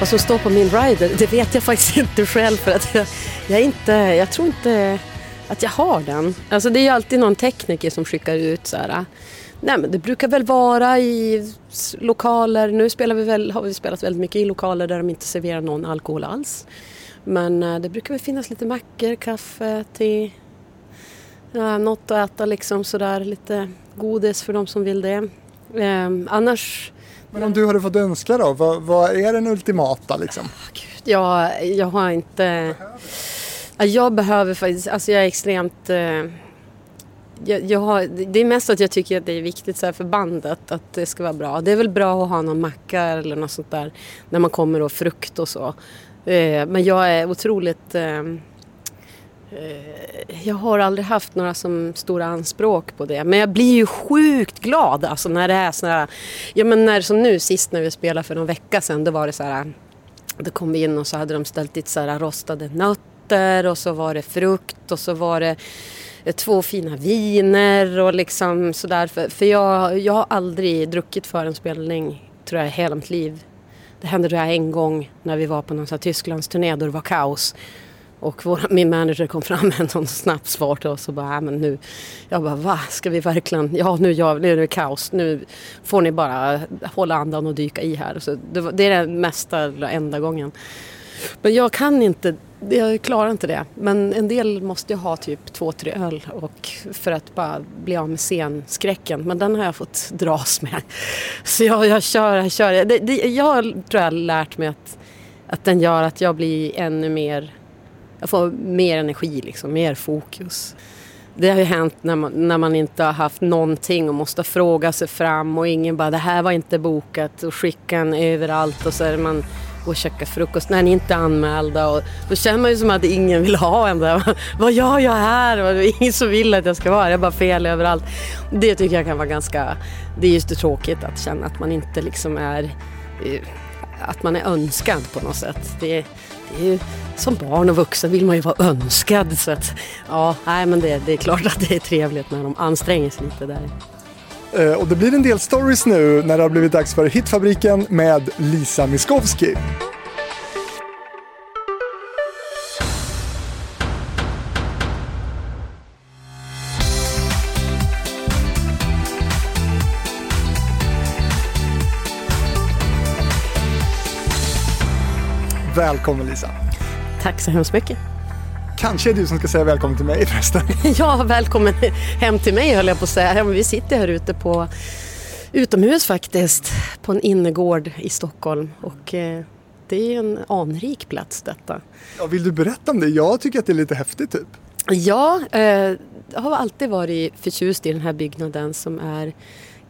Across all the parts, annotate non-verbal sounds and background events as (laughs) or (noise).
Vad som står på min rider, det vet jag faktiskt inte själv för att jag, jag, inte, jag tror inte att jag har den. Alltså det är ju alltid någon tekniker som skickar ut så här. Nej men det brukar väl vara i lokaler, nu spelar vi väl, har vi spelat väldigt mycket i lokaler där de inte serverar någon alkohol alls. Men eh, det brukar väl finnas lite mackor, kaffe, te, ja, något att äta liksom sådär, lite godis för de som vill det. Eh, annars... Men om du hade fått önska då, vad, vad är den ultimata liksom? Gud, jag, jag har inte... Jag behöver faktiskt, alltså jag är extremt... Eh, jag, jag har, det är mest att jag tycker att det är viktigt så för bandet att det ska vara bra. Det är väl bra att ha någon macka eller något sånt där när man kommer och frukt och så. Eh, men jag är otroligt... Eh, Eh, jag har aldrig haft några som stora anspråk på det. Men jag blir ju sjukt glad alltså när det är sådana här... Ja men när, som nu sist när vi spelade för någon vecka sedan, då var det så här... Då kom vi in och så hade de ställt dit så här rostade nötter och så var det frukt och så var det eh, två fina viner och liksom sådär. För, för jag, jag har aldrig druckit för en spelning, tror jag, i hela mitt liv. Det hände tror jag en gång när vi var på någon Tysklandsturné då det var kaos. Och vår, min manager kom fram med ett snabbt svar till oss och bara, äh, men nu, jag bara va, ska vi verkligen, ja nu, ja, nu är det kaos, nu får ni bara hålla andan och dyka i här. Så det, det är den mesta, eller enda gången. Men jag kan inte, jag klarar inte det. Men en del måste ju ha typ två, tre öl och för att bara bli av med scenskräcken. Men den har jag fått dras med. Så jag, jag kör, jag kör. Det, det, jag tror jag har lärt mig att, att den gör att jag blir ännu mer, jag får mer energi liksom, mer fokus. Det har ju hänt när man, när man inte har haft någonting och måste fråga sig fram och ingen bara det här var inte bokat och skicka en överallt och så är man och käka frukost när ni inte är anmälda. Och då känner man ju som att ingen vill ha en där. (laughs) Vad gör jag här? Och det är ingen som vill att jag ska vara här. Jag är bara fel överallt. Det tycker jag kan vara ganska... Det är just det tråkigt att känna att man inte liksom är... Eh, att man är önskad på något sätt. Det det är ju, som barn och vuxen vill man ju vara önskad. Så att, ja, nej, men det, det är klart att det är trevligt när de anstränger sig lite där. Eh, och det blir en del stories nu när det har blivit dags för Hitfabriken med Lisa Miskovsky. Välkommen Lisa. Tack så hemskt mycket. Kanske är du som ska säga välkommen till mig (laughs) förresten. (laughs) Ja, välkommen hem till mig höll jag på att säga. Vi sitter här ute på utomhus faktiskt, på en innergård i Stockholm. Och eh, det är en anrik plats detta. Ja, vill du berätta om det? Jag tycker att det är lite häftigt typ. Ja, eh, jag har alltid varit förtjust i den här byggnaden som är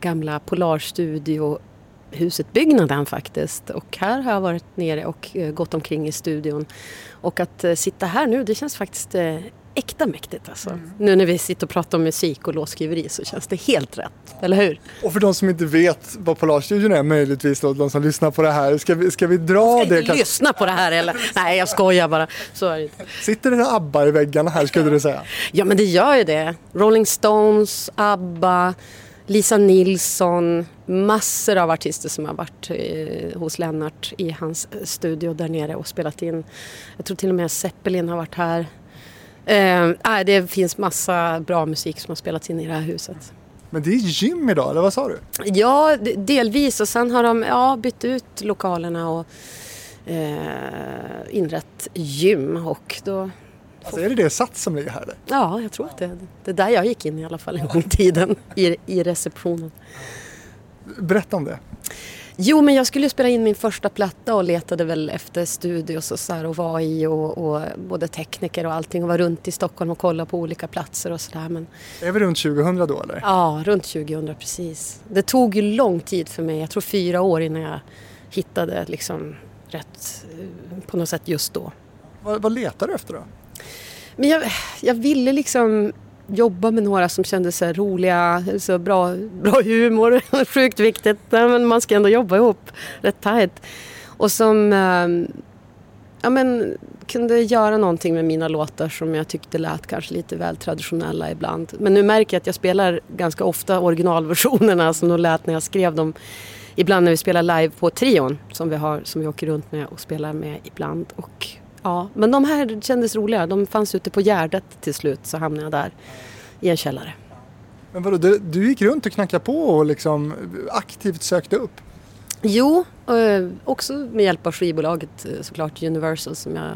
gamla Polarstudio huset-byggnaden faktiskt. Och här har jag varit nere och eh, gått omkring i studion. Och att eh, sitta här nu, det känns faktiskt eh, äkta mäktigt alltså. Mm. Nu när vi sitter och pratar om musik och låtskriveri så känns det helt rätt, eller hur? Och för de som inte vet vad Polarstudion är, möjligtvis då, de som lyssnar på det här, ska vi, ska vi dra ska det? Ska lyssna på det här eller? (laughs) Nej, jag skojar bara. Så är det inte. Sitter det ABBA i väggarna här skulle du säga? Ja, men det gör ju det. Rolling Stones, ABBA, Lisa Nilsson, massor av artister som har varit eh, hos Lennart i hans studio där nere och spelat in. Jag tror till och med Zeppelin har varit här. Eh, det finns massa bra musik som har spelats in i det här huset. Men det är gym idag, eller vad sa du? Ja, delvis. Och sen har de ja, bytt ut lokalerna och eh, inrett gym. Och då Alltså är det det Sats som ligger här? Eller? Ja, jag tror att det är det. är där jag gick in i alla fall en gång i tiden, i, i receptionen. Berätta om det. Jo, men jag skulle spela in min första platta och letade väl efter studios och så här och var i och, och både tekniker och allting och var runt i Stockholm och kollade på olika platser och sådär. Men... Är vi runt 2000 då eller? Ja, runt 2000 precis. Det tog ju lång tid för mig, jag tror fyra år innan jag hittade liksom rätt eh, på något sätt just då. Vad, vad letar du efter då? Men jag, jag ville liksom jobba med några som kändes så roliga, så bra, bra humor, (laughs) sjukt viktigt. Men man ska ändå jobba ihop rätt tajt. Och som... Ehm, ja, men, kunde göra någonting med mina låtar som jag tyckte lät kanske lite väl traditionella ibland. Men nu märker jag att jag spelar ganska ofta originalversionerna som de lät när jag skrev dem. Ibland när vi spelar live på trion som vi, har, som vi åker runt med och spelar med ibland. Och, ja, men de här kändes roliga. De fanns ute på Gärdet till slut så hamnade jag där i en källare. Men vadå, du, du gick runt och knackade på och liksom aktivt sökte upp? Jo, eh, också med hjälp av skivbolaget eh, såklart Universal som jag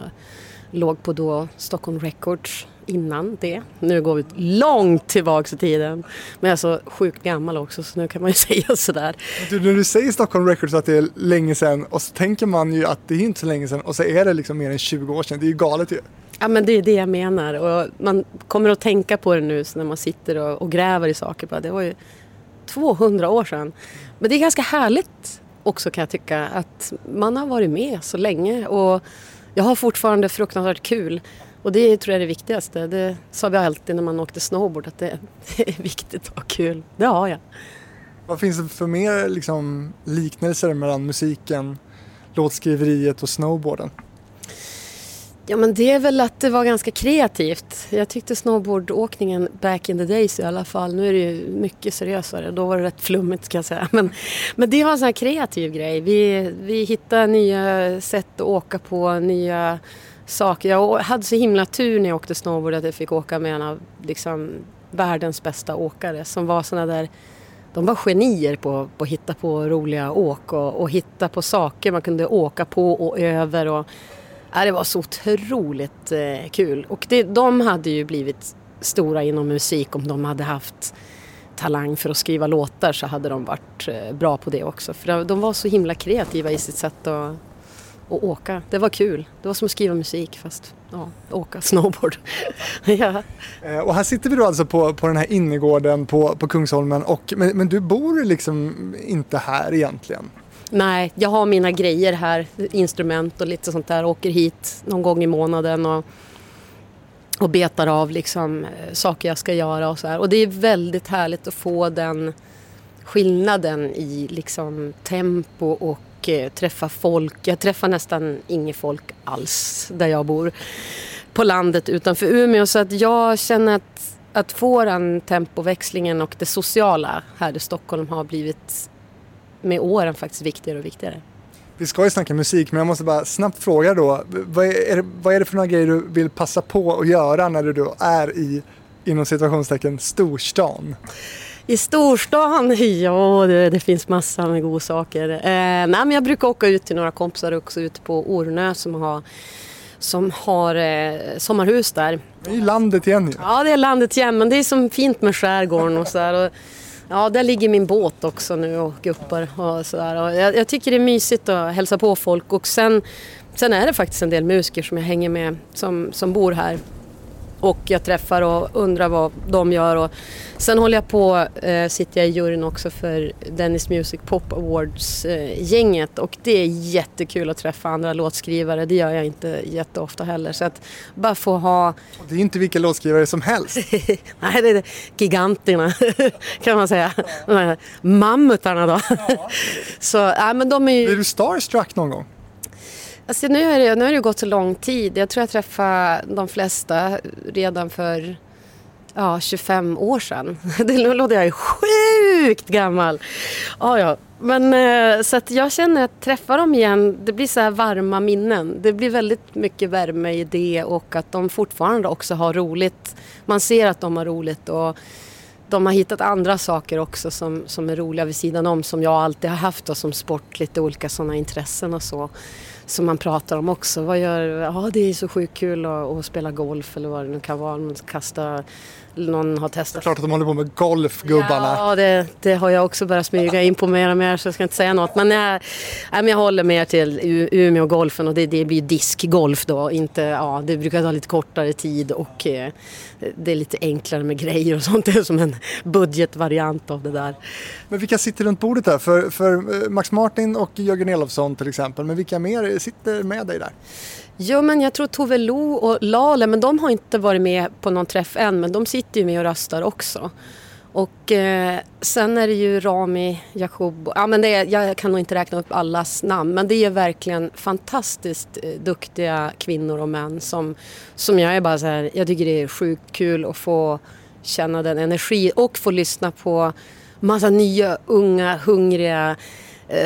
låg på då, Stockholm Records innan det. Nu går vi långt tillbaks i tiden. Men jag är så sjukt gammal också så nu kan man ju (laughs) säga sådär. Du, när du säger Stockholm Records att det är länge sedan och så tänker man ju att det är inte så länge sedan och så är det liksom mer än 20 år sedan. Det är ju galet ju. Ja men det är det jag menar och man kommer att tänka på det nu när man sitter och, och gräver i saker. Bara, det var ju 200 år sedan. Men det är ganska härligt också kan jag tycka att man har varit med så länge och jag har fortfarande fruktansvärt kul. Och det tror jag är det viktigaste. Det sa vi alltid när man åkte snowboard att (laughs) det, är viktigt att ha kul. Det har jag. Vad finns det för mer liksom, liknelser mellan musiken, låtskriveriet och snowboarden? Ja men det är väl att det var ganska kreativt. Jag tyckte snowboardåkningen back in the days i alla fall. Nu är det ju mycket seriösare. Då var det rätt flummigt ska jag säga. Men, men det var en sån här kreativ grej. Vi, vi hittade nya sätt att åka på, nya saker. Jag hade så himla tur när jag åkte snowboard att jag fick åka med en av liksom, världens bästa åkare som var såna där de var genier på, på att hitta på roliga åk och, och hitta på saker man kunde åka på och över. Och, Ja, det var så otroligt eh, kul. Och det, de hade ju blivit stora inom musik om de hade haft talang för att skriva låtar så hade de varit eh, bra på det också. För de var så himla kreativa i sitt sätt att, att åka. Det var kul. Det var som att skriva musik fast ja, åka snowboard. (laughs) ja. Eh, och här sitter vi då alltså på, på den här innergården på, på Kungsholmen och, men, men du bor liksom inte här egentligen? Nej, jag har mina grejer här, instrument och lite sånt där. Åker hit någon gång i månaden och, och betar av liksom, eh, saker jag ska göra och så här. Och det är väldigt härligt att få den skillnaden i liksom, tempo och och eh, träffa folk. Jag träffar nästan inget folk alls där jag bor på landet utanför Umeå. Så att jag känner att, att få den tempoväxlingen och det sociala här i Stockholm har blivit med åren faktiskt viktigare och viktigare. Vi ska ju snacka musik men jag måste bara snabbt fråga då. Vad är, det, vad är det för några grejer du vill passa på att göra när du då är i, inom situationstecken, storstan? I storstan? Ja, det, det finns massor med godsaker. Eh, nej, men jag brukar åka ut till några kompisar också ut på Ornö som har som har eh, sommarhus där. Det är landet igen ju. Ja, det är landet igen, men det är som fint med skärgården och så där. Ja, där ligger min båt också nu och guppar och sådär. Jag, jag, tycker det är mysigt att hälsa på folk och sen, sen är det faktiskt en del musiker som jag hänger med som, som bor här och jag träffar och undrar vad de gör. Och sen håller jag på, eh, sitter jag i juryn också för Dennis Music Pop Awards-gänget eh, och det är jättekul att träffa andra låtskrivare. Det gör jag inte jätteofta heller. Så att bara få ha... Det är inte vilka låtskrivare som helst. (laughs) Nej, det är giganterna (laughs) kan man säga. Mammutarna då. Ja. (laughs) Så, ja, men de är ju... Blir du starstruck någon gång? Alltså nu, är det, nu har det gått så lång tid. Jag tror jag träffade de flesta redan för ja, 25 år sedan. (laughs) nu låter jag sjukt gammal. Ja, ja. Men eh, så att jag känner att träffa dem igen, det blir så här varma minnen. Det blir väldigt mycket värme i det och att de fortfarande också har roligt. Man ser att de har roligt och de har hittat andra saker också som, som är roliga vid sidan om som jag alltid har haft och som sport, lite olika sådana intressen och så som man pratar om också. Vad gör, ja det är så sjukt kul att, att spela golf eller vad det nu kan vara. kasta någon har testat. Det är klart att de håller på med golf, gubbarna. Ja, det, det har jag också börjat smyga in på mer och mer så jag ska inte säga något. Men jag, jag håller mer till Umeå-golfen och det, det blir diskgolf då. Inte, ja, det brukar ta lite kortare tid och eh, det är lite enklare med grejer och sånt. Det är som en budgetvariant av det där. Men vilka sitter runt bordet där? För, för eh, Max Martin och Jörgen Elofsson till exempel. Men vilka mer sitter med dig där? Jo, men jag tror Tove Lo och Lale, men de har inte varit med på någon träff än, men de sitter ju med och röstar också. Och eh, sen är det ju Rami, Jacob, ja men det är, jag kan nog inte räkna upp allas namn men det är verkligen fantastiskt eh, duktiga kvinnor och män som, som jag är bara så här, jag tycker det är sjukt kul att få känna den energi och få lyssna på massa nya, unga, hungriga eh,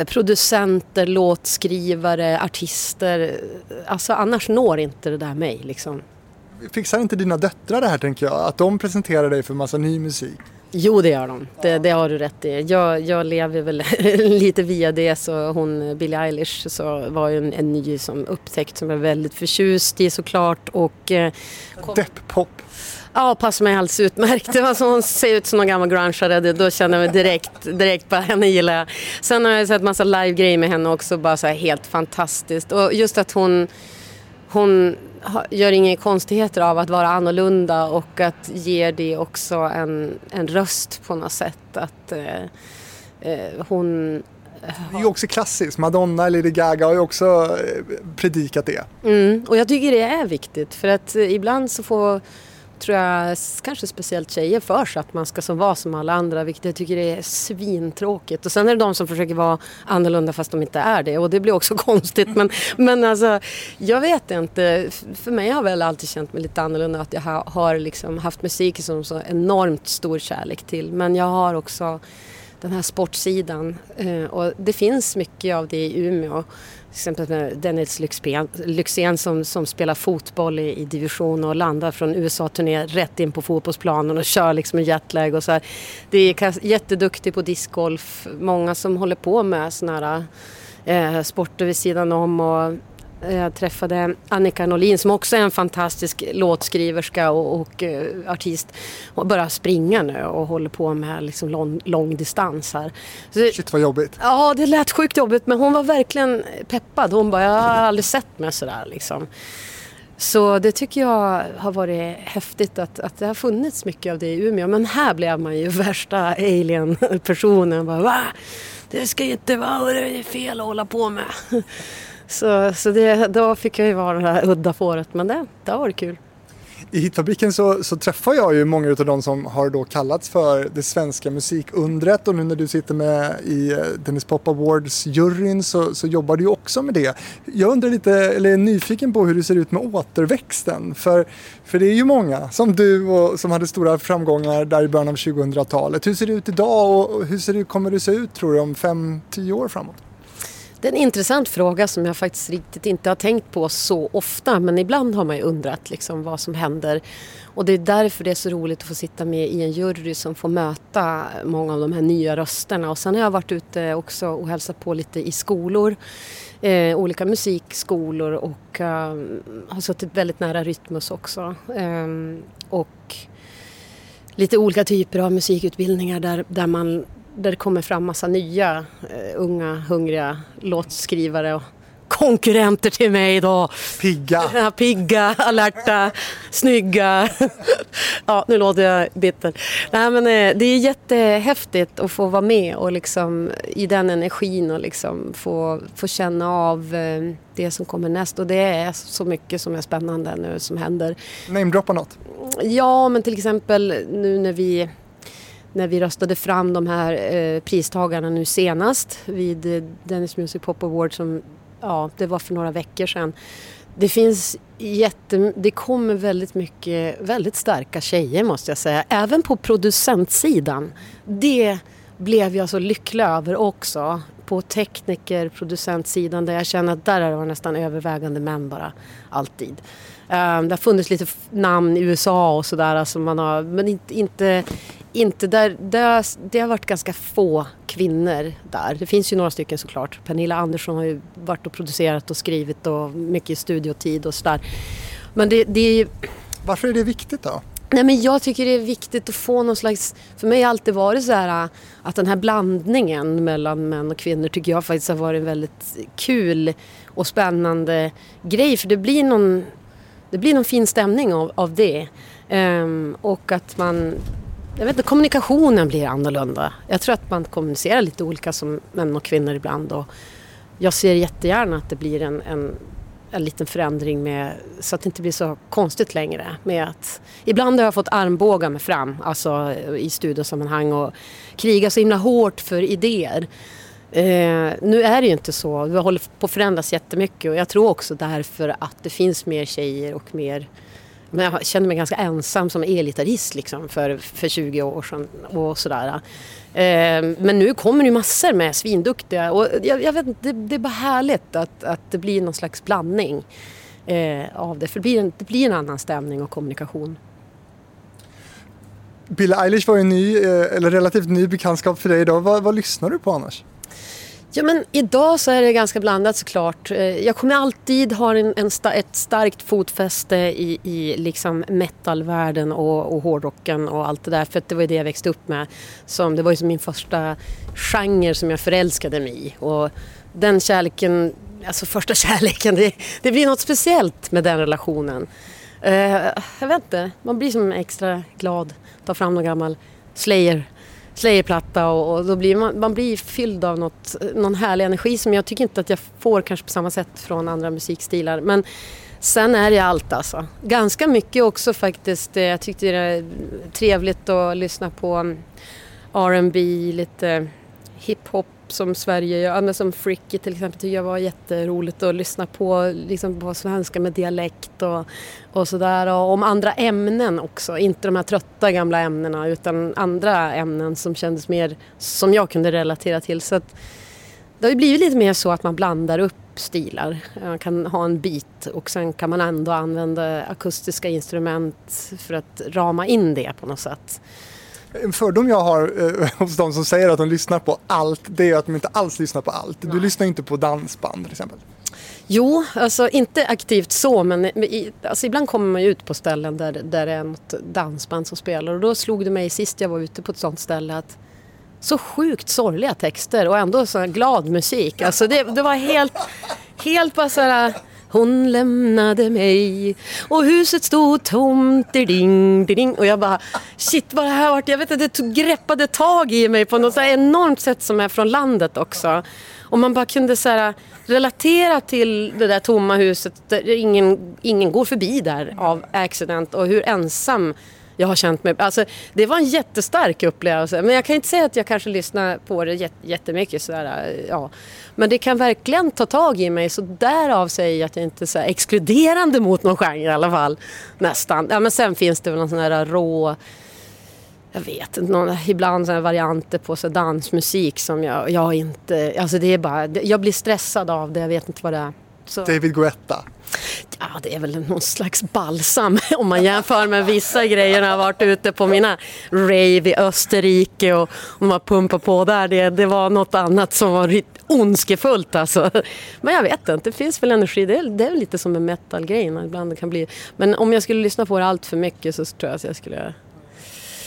producenter, låtskrivare, artister. Alltså annars når inte det där mig liksom. Fixar inte dina döttrar det här tänker jag? Att de presenterar dig för massa ny musik? Jo, det gör de. Det, det har du rätt i. Jag, jag lever väl (laughs) lite via det. Så hon, Billie Eilish, så var ju en, en ny som upptäckt som jag är väldigt förtjust i såklart. Och, eh, Depp-pop. Ja, passar mig alldeles utmärkt. Det var så hon ser ut som någon gammal grungeare. Då känner jag mig direkt, direkt på henne gillar jag. Sen har jag sett massa live-grejer med henne också. Bara så här helt fantastiskt. Och just att hon, hon gör inga konstigheter av att vara annorlunda och att ge det också en, en röst på något sätt. Att eh, eh, hon det är ju också klassiskt. Madonna eller Lady Gaga har ju också eh, predikat det. Mm, och jag tycker det är viktigt för att eh, ibland så får tror jag kanske speciellt tjejer för sig att man ska som vara som alla andra vilket jag tycker är svintråkigt. Och sen är det de som försöker vara annorlunda fast de inte är det och det blir också (laughs) konstigt. Men, men alltså, jag vet inte. För mig har jag väl alltid känt mig lite annorlunda att jag har liksom haft musik som så enormt stor kärlek till. Men jag har också den här sportsidan eh, och det finns mycket av det i Umeå till exempel med Dennis Lyxzén som, som spelar fotboll i, i division och landar från USA-turné rätt in på fotbollsplanen och kör liksom en jetlag och så här. Det är jätteduktig på discgolf, många som håller på med sådana här eh, sporter vid sidan om och jag träffade Annika Norlin som också är en fantastisk låtskriverska och, och uh, artist. Hon börjar springa nu och håller på med liksom lång, lång distans här. Så, Shit vad jobbigt. Ja, det lät sjukt jobbigt men hon var verkligen peppad. Hon bara, jag har aldrig sett mig sådär liksom. Så det tycker jag har varit häftigt att, att det har funnits mycket av det i Umeå. Men här blev man ju (laughs) värsta alien-personen. Va? Det ska inte vara, det är fel att hålla på med. (laughs) Så, så det, då fick jag ju vara det här udda fåret, men det, det har varit kul. I Hitfabriken så, så träffar jag ju många av de som har då kallats för det svenska musikundret och nu när du sitter med i eh, Dennis Pop Awards-juryn så, så jobbar du ju också med det. Jag undrar lite, eller är nyfiken på hur det ser ut med återväxten. För, för det är ju många, som du, och, som hade stora framgångar där i början av 2000-talet. Hur ser det ut idag och hur ser det, kommer det se ut tror du om 5-10 år framåt? Det är en intressant fråga som jag faktiskt riktigt inte har tänkt på så ofta men ibland har man ju undrat liksom vad som händer. Och det är därför det är så roligt att få sitta med i en jury som får möta många av de här nya rösterna. Och sen har jag varit ute också och hälsat på lite i skolor, eh, olika musikskolor och eh, har suttit väldigt nära Rytmus också. Eh, och lite olika typer av musikutbildningar där, där man där det kommer fram massa nya uh, unga hungriga låtskrivare och konkurrenter till mig då. Pigga. Ja, pigga, alerta, snygga. (laughs) ja, nu låter jag bitter. Nej, men, eh, det är jättehäftigt att få vara med och liksom, i den energin och liksom få, få känna av eh, det som kommer näst. Och det är så mycket som är spännande nu som händer. Namedroppa något. Ja, men till exempel nu när vi när vi röstade fram de här eh, pristagarna nu senast vid eh, Dennis Music Pop Award som, ja, det var för några veckor sedan. Det finns jätte, det kommer väldigt mycket väldigt starka tjejer måste jag säga, även på producentsidan. Det blev jag så lycklig över också. På tekniker, producentsidan där jag känner att där är det nästan övervägande män bara, alltid. Um, det har funnits lite namn i USA och sådär, alltså men inte, inte, inte där, där, det har varit ganska få kvinnor där. Det finns ju några stycken såklart. Pernilla Andersson har ju varit och producerat och skrivit och mycket studiotid och sådär. Men det, det är Varför är det viktigt då? Nej men jag tycker det är viktigt att få någon slags... För mig har alltid varit så här att den här blandningen mellan män och kvinnor tycker jag faktiskt har varit en väldigt kul och spännande grej. För det blir någon, det blir någon fin stämning av, av det. Um, och att man jag vet inte, kommunikationen blir annorlunda. Jag tror att man kommunicerar lite olika som män och kvinnor ibland. Och jag ser jättegärna att det blir en, en en liten förändring med, så att det inte blir så konstigt längre. Med att, ibland har jag fått armbåga mig fram alltså, i studiosammanhang och kriga så himla hårt för idéer. Eh, nu är det ju inte så. Vi håller på att förändras jättemycket och jag tror också därför att det finns mer tjejer och mer men jag kände mig ganska ensam som elgitarrist liksom för, för 20 år sedan och sådär. Eh, men nu kommer det massor med svinduktiga och jag, jag vet inte, det, det, är bara härligt att, att det blir någon slags blandning eh, av det. För det blir, en, det blir en annan stämning och kommunikation. Billie Eilish var ju en ny, eh, eller relativt ny bekantskap för dig idag. Vad, vad lyssnar du på annars? Ja, men idag så är det ganska blandat såklart. Eh, jag kommer alltid ha en, en sta, ett starkt fotfäste i, i liksom metalvärlden och, och hårdrocken och allt det där. För det var ju det jag växte upp med. Som, det var ju som min första genre som jag förälskade mig i. Och den kärleken, alltså första (laughs) kärleken, det, det blir något speciellt med den relationen. Uh, jag vet inte, man blir som extra glad. tar fram någon gammal Slayer Slayerplatta och, och, då blir man, man blir fylld av något, någon härlig energi som jag tycker inte att jag får kanske på samma sätt från andra musikstilar. Men sen är det allt alltså. Ganska mycket också faktiskt. Eh, jag tyckte det är trevligt att lyssna på mm, R&B, lite eh, hiphop som Sverige gör. Som Fricky till exempel tycker jag var jätteroligt att lyssna på, liksom på svenska med dialekt och, och sådär. Och om andra ämnen också, inte de här trötta gamla ämnena utan andra ämnen som kändes mer som jag kunde relatera till. Så att, det har ju blivit lite mer så att man blandar upp stilar. Man kan ha en bit och sen kan man ändå använda akustiska instrument för att rama in det på något sätt. En fördom jag har eh, (laughs) hos de som säger att de lyssnar på allt, det är att de inte alls lyssnar på allt. Du lyssnar inte på dansband till exempel. Jo, alltså inte aktivt så, men alltså, ibland kommer man ut på ställen där, där det är något dansband som spelar och då slog det mig sist jag var ute på ett sånt ställe att så sjukt sorgliga texter och ändå så glad musik. Alltså det, det var helt, helt bara så här hon lämnade mig och huset stod tomt, ding, ding. Och jag bara, shit vad det här vart, Jag vet att det greppade tag i mig på något så enormt sätt som är från landet också. Och man bara kunde så här, relatera till det där tomma huset där ingen, ingen går förbi där av accident och hur ensam jag har känt mig. Alltså, det var en jättestark upplevelse. Men jag kan inte säga att jag kanske lyssnar på det jättemycket. Sådär, eh, ja. Men det kan verkligen ta tag i mig. Så därav säger jag att jag inte är så exkluderande mot någon genre i alla fall. Nästan. Ja, men sen finns det väl någon sån här rå jag vet inte, ibland sådana varianter på så dansmusik som jag, jag inte, alltså det är bara, jag blir stressad av det, jag vet inte vad det är. Så. David Guetta? Ja, det är väl någon slags balsam om man jämför med vissa grejer. Jag har varit ute på mina rave i Österrike och om man pumpar på där. Det, det var något annat som var ondskefullt alltså. Men jag vet inte, det finns väl energi. Det är, det är lite som med metal-grejerna ibland kan bli. Men om jag skulle lyssna på det allt för mycket så tror jag att jag skulle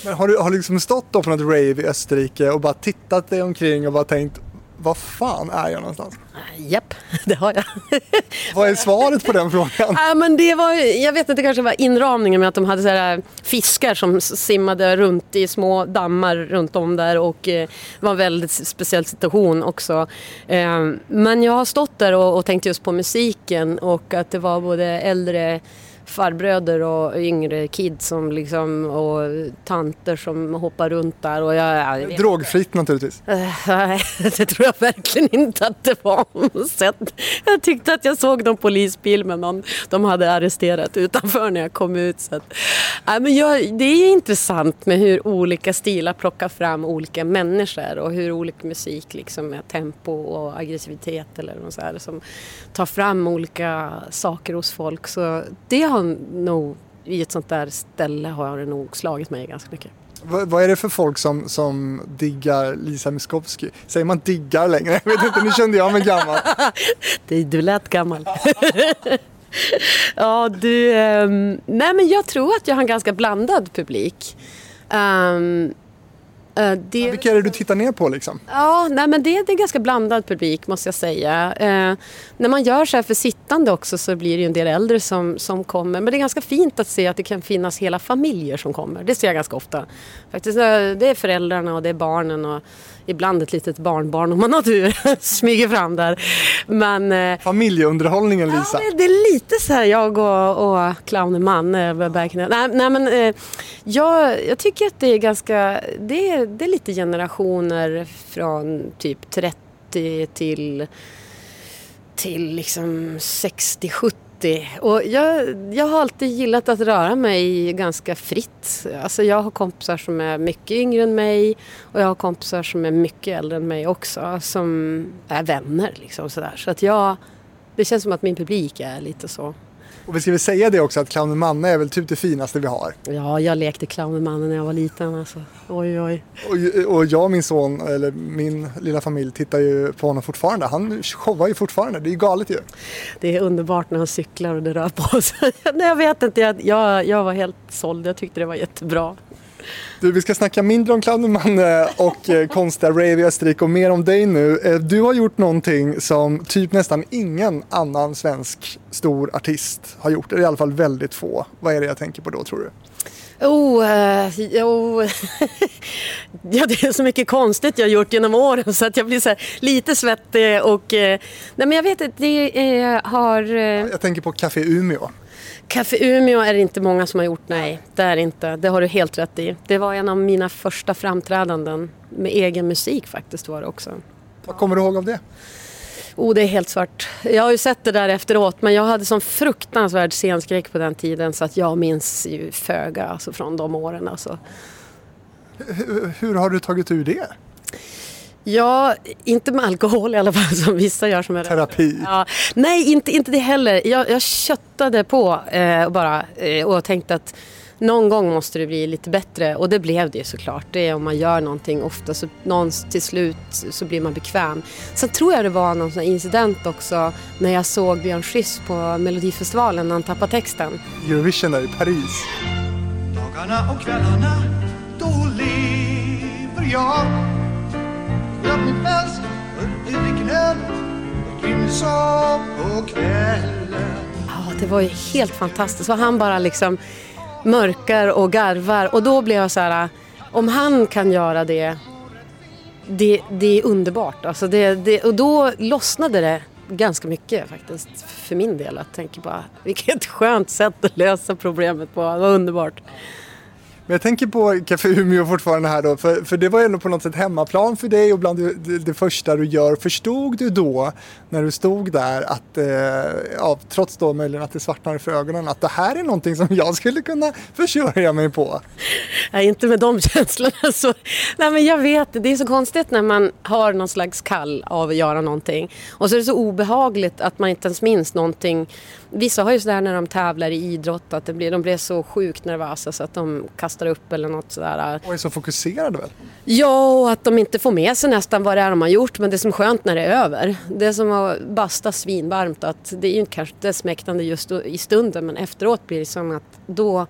men har du har liksom stått då på något rave i Österrike och bara tittat dig omkring och bara tänkt vad fan är jag någonstans? Japp, (laughs) det har jag. Vad är svaret på den frågan? Ja, men det var, jag vet inte, det kanske var inramningen med att de hade så här fiskar som simmade runt i små dammar runt om där och eh, det var en väldigt speciell situation också. Eh, men jag har stått där och, och tänkt just på musiken och att det var både äldre farbröder och yngre kids som liksom, och tanter som hoppar runt där. Och jag, jag Drogfritt naturligtvis? (laughs) Nej, det tror jag verkligen inte att det var. Jag tyckte att jag såg någon polisbil med någon de hade arresterat utanför när jag kom ut. Så att, nej, men jag, det är intressant med hur olika stilar plockar fram olika människor och hur olika musik liksom med tempo och aggressivitet eller så här, som tar fram olika saker hos folk. Så det har nog, i ett sånt där ställe har det nog slagit mig ganska mycket. Vad, vad är det för folk som, som diggar Lisa Miskovsky? Säger man diggar längre? Jag vet inte, nu kände jag mig gammal. (laughs) du lät gammal. (laughs) ja, du... Um, nej, men jag tror att jag har en ganska blandad publik. Um, Eh, det... Vilka är det du tittar ner på liksom? Ja, nej, men det, det är ganska blandad publik måste jag säga. Eh, när man gör så här för sittande också så blir det ju en del äldre som, som kommer. Men det är ganska fint att se att det kan finnas hela familjer som kommer. Det ser jag ganska ofta. Faktiskt, eh, det är föräldrarna och det är barnen och ibland ett litet barnbarn om man har tur (laughs) smyger fram där. Men, eh, Familjeunderhållningen Lisa. Ja, det är lite så här jag och, och clownen man. Eh, nej, nej, men eh, jag, jag tycker att det är ganska, det är, det är lite generationer från typ 30 till till liksom 60-70 alltid. Och jag, jag har alltid gillat att röra mig ganska fritt. Alltså jag har kompisar som är mycket yngre än mig och jag har kompisar som är mycket äldre än mig också som är vänner. Liksom sådär. Så att jag, det känns som att min publik är lite så. Och vi ska väl säga det också att clownen Manne är väl typ det finaste vi har. Ja, jag lekte clownen Manne när jag var liten alltså. Oj, oj. Och, och jag och min son, eller min lilla familj, tittar ju på honom fortfarande. Han showar ju fortfarande, det är ju galet ju. Det är underbart när han cyklar och det rör på sig. (laughs) Nej, jag vet inte, jag, jag, jag var helt såld. Jag tyckte det var jättebra. Du, vi ska snacka mindre om Clowneman och eh, konstiga rave i Österrike och mer om dig nu. Eh, du har gjort någonting som typ nästan ingen annan svensk stor artist har gjort. Eller i alla fall väldigt få. Vad är det jag tänker på då tror du? Oh, uh, oh. (laughs) ja, det är så mycket konstigt jag har gjort genom åren så att jag blir så lite svettig och... Uh, nej men jag vet inte, det uh, har... Jag tänker på Café Umeå. Café Umeå är det inte många som har gjort, nej. Det är inte. Det har du helt rätt i. Det var en av mina första framträdanden med egen musik faktiskt var det också. Vad kommer du ihåg av det? Oh, det är helt svart. Jag har ju sett det där efteråt men jag hade sån fruktansvärd scenskräck på den tiden så att jag minns ju föga alltså, från de åren. Alltså. Hur, hur har du tagit ur det? Ja, inte med alkohol i alla fall (laughs) som vissa gör. Som är Terapi? Ja, nej, inte, inte det heller. Jag, jag köttade på eh, och, bara, eh, och tänkte att någon gång måste det bli lite bättre och det blev det ju såklart. Det är om man gör någonting ofta så någon, till slut så blir man bekväm. Sen tror jag det var någon sån incident också när jag såg Björn Skifs på Melodifestivalen när han tappade texten. Eurovision där i Paris. Dagarna och kvällarna, då lever jag jag min päls ut i knän och insåg på kvällen Ja, det var ju helt fantastiskt. Och han bara liksom mörkar och garvar och då blev jag så här, om han kan göra det, det, det är underbart. Alltså det, det, och då lossnade det ganska mycket faktiskt för min del. Jag tänker bara, vilket skönt sätt att lösa problemet på. Det var underbart. Men jag tänker på Café Umeå fortfarande här då, för, för det var ju ändå på något sätt hemmaplan för dig och bland det, det, det första du gör. Förstod du då, när du stod där, att, eh, ja, trots då möjligen att det svartnade för ögonen, att det här är någonting som jag skulle kunna försörja mig på? Nej, inte med de (laughs) känslorna. Så, nej, men jag vet, det är så konstigt när man har någon slags kall av att göra någonting. Och så är det så obehagligt att man inte ens minns någonting. Vissa har ju sådär när de tävlar i idrott att det blir, de blir så sjukt nervösa så att de kastar upp eller något sådär. Och är så fokuserade väl? Ja, och att de inte får med sig nästan vad det är de har gjort. Men det är som skönt när det är över. Det är som att basta svinvarmt. Att det är ju kanske inte smäktande just i stunden men efteråt blir det som att då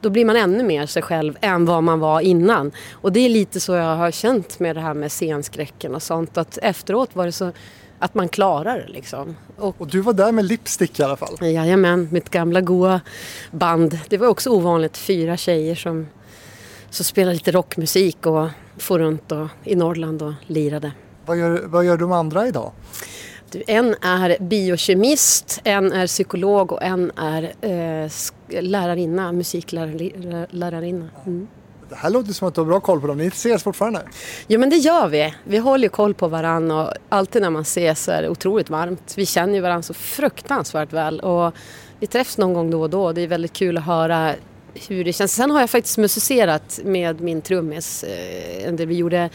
då blir man ännu mer sig själv än vad man var innan. Och det är lite så jag har känt med det här med scenskräcken och sånt. Att efteråt var det så att man klarar det liksom. Och, och du var där med Lipstick i alla fall? Jajamän, mitt gamla goa band. Det var också ovanligt, fyra tjejer som, som spelade lite rockmusik och for runt och, i Norrland och lirade. Vad gör, vad gör de andra idag? En är biokemist, en är psykolog och en är eh, lärarinna, musiklärarinna. Mm. Det här låter som att du har bra koll på dem. Ni ses fortfarande? Jo men det gör vi. Vi håller koll på varandra och alltid när man ses så är det otroligt varmt. Vi känner ju varandra så fruktansvärt väl och vi träffas någon gång då och då. Det är väldigt kul att höra hur det känns. Sen har jag faktiskt musicerat med min trummis. Eh, vi gjorde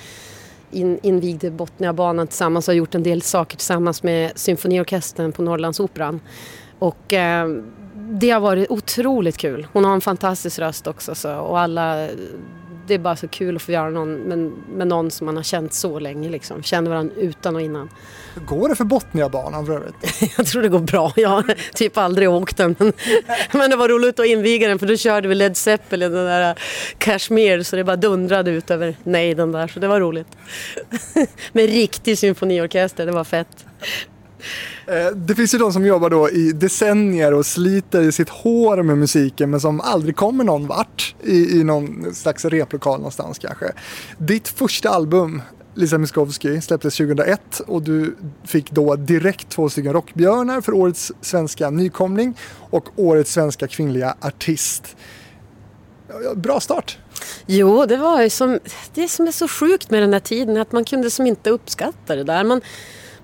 in, invigde Botniabanan tillsammans och har gjort en del saker tillsammans med symfoniorkestern på Norrlandsoperan. Och eh, det har varit otroligt kul. Hon har en fantastisk röst också så, och alla det är bara så kul att få göra någon med, med någon som man har känt så länge liksom. Känner varandra utan och innan. Hur går det för Botniabanan för övrigt? (laughs) Jag tror det går bra. Jag har typ aldrig åkt den. Men, men det var roligt att inviga den för då körde vi Led Zeppelin, den där Kashmir, så det bara dundrade ut över nejden där. Så det var roligt. (laughs) Med riktig symfoniorkester, det var fett. Eh, det finns ju de som jobbar då i decennier och sliter i sitt hår med musiken men som aldrig kommer någon vart i, i någon slags replokal någonstans kanske. Ditt första album, Lisa Miskovsky, släpptes 2001 och du fick då direkt två stycken rockbjörnar för årets svenska nykomling och årets svenska kvinnliga artist. Bra start! Jo, det var ju som, det som är så sjukt med den här tiden, att man kunde som inte uppskatta det där. Man,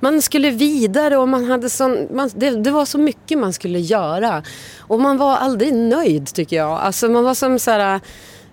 man skulle vidare och man hade sån, man, det, det var så mycket man skulle göra. Och man var aldrig nöjd tycker jag. Alltså man var som så här,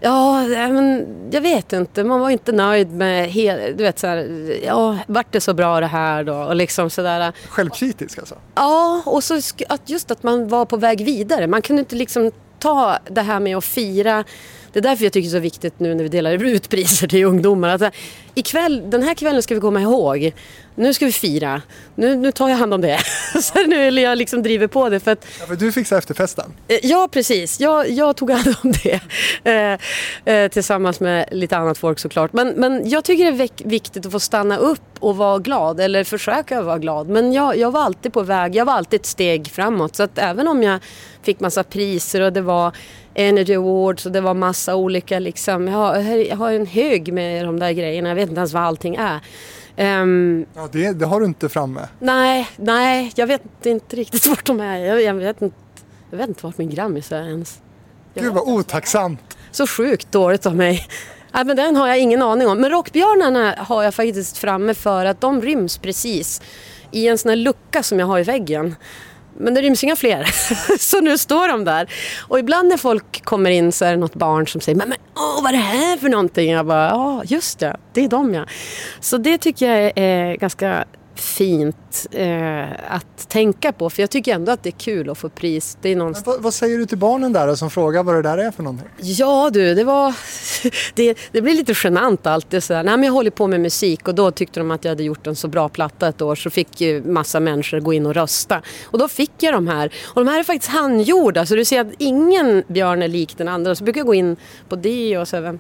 ja, men jag vet inte, man var inte nöjd med, hel, du vet så här, ja, vart det så bra det här då? Och liksom sådär. Självkritisk alltså. Ja, och så att just att man var på väg vidare. Man kunde inte liksom ta det här med att fira. Det är därför jag tycker det är så viktigt nu när vi delar ut priser till ungdomar. Att, ikväll, den här kvällen ska vi komma ihåg. Nu ska vi fira. Nu, nu tar jag hand om det. (laughs) så nu jag liksom driver på det. För att, Ja, för du fixar efterfesten. Eh, Ja, precis. Jag, jag tog hand om det. (laughs) Eh, eh, tillsammans med lite annat folk såklart. Men, men jag tycker det är vik- viktigt att få stanna upp och vara glad. Eller försöka vara glad. Men jag, jag var alltid på väg. Jag var alltid ett steg framåt. Så att även om jag fick massa priser och det var Energy Awards och det var massa olika liksom. Jag har, jag har en hög med de där grejerna. Vet inte ens vad allting är. Ehm, Ja, det, det har du inte framme. Nej, nej, jag vet inte riktigt vart de är. Jag, jag, vet, inte, jag vet inte vart min grammis är ens. Jag Gud vad otacksamt. Så sjukt dåligt av mig. Nej, men den har jag ingen aning om. Men rockbjörnarna har jag faktiskt framme för att de ryms precis i en sån här lucka som jag har i väggen. Men det ryms inga fler. (laughs) så nu står de där. Och ibland när folk kommer in så är det något barn som säger men, men åh, vad är det här för någonting? Jag bara, ja just det, det är de ja. Så det tycker jag är ganska fint eh, att tänka på. För jag tycker ändå att det är kul att få pris. Det är Men vad, vad säger du till barnen där som frågar vad det där är för någonting? Ja du, det var... (laughs) Det, det blir lite genant alltid sådär. Nej men jag håller på med musik och då tyckte de att jag hade gjort en så bra platta ett år så fick ju massa människor gå in och rösta. Och då fick jag de här. Och de här är faktiskt handgjorda så du ser att ingen björn är lik den andra. Så brukar jag gå in på det och så vem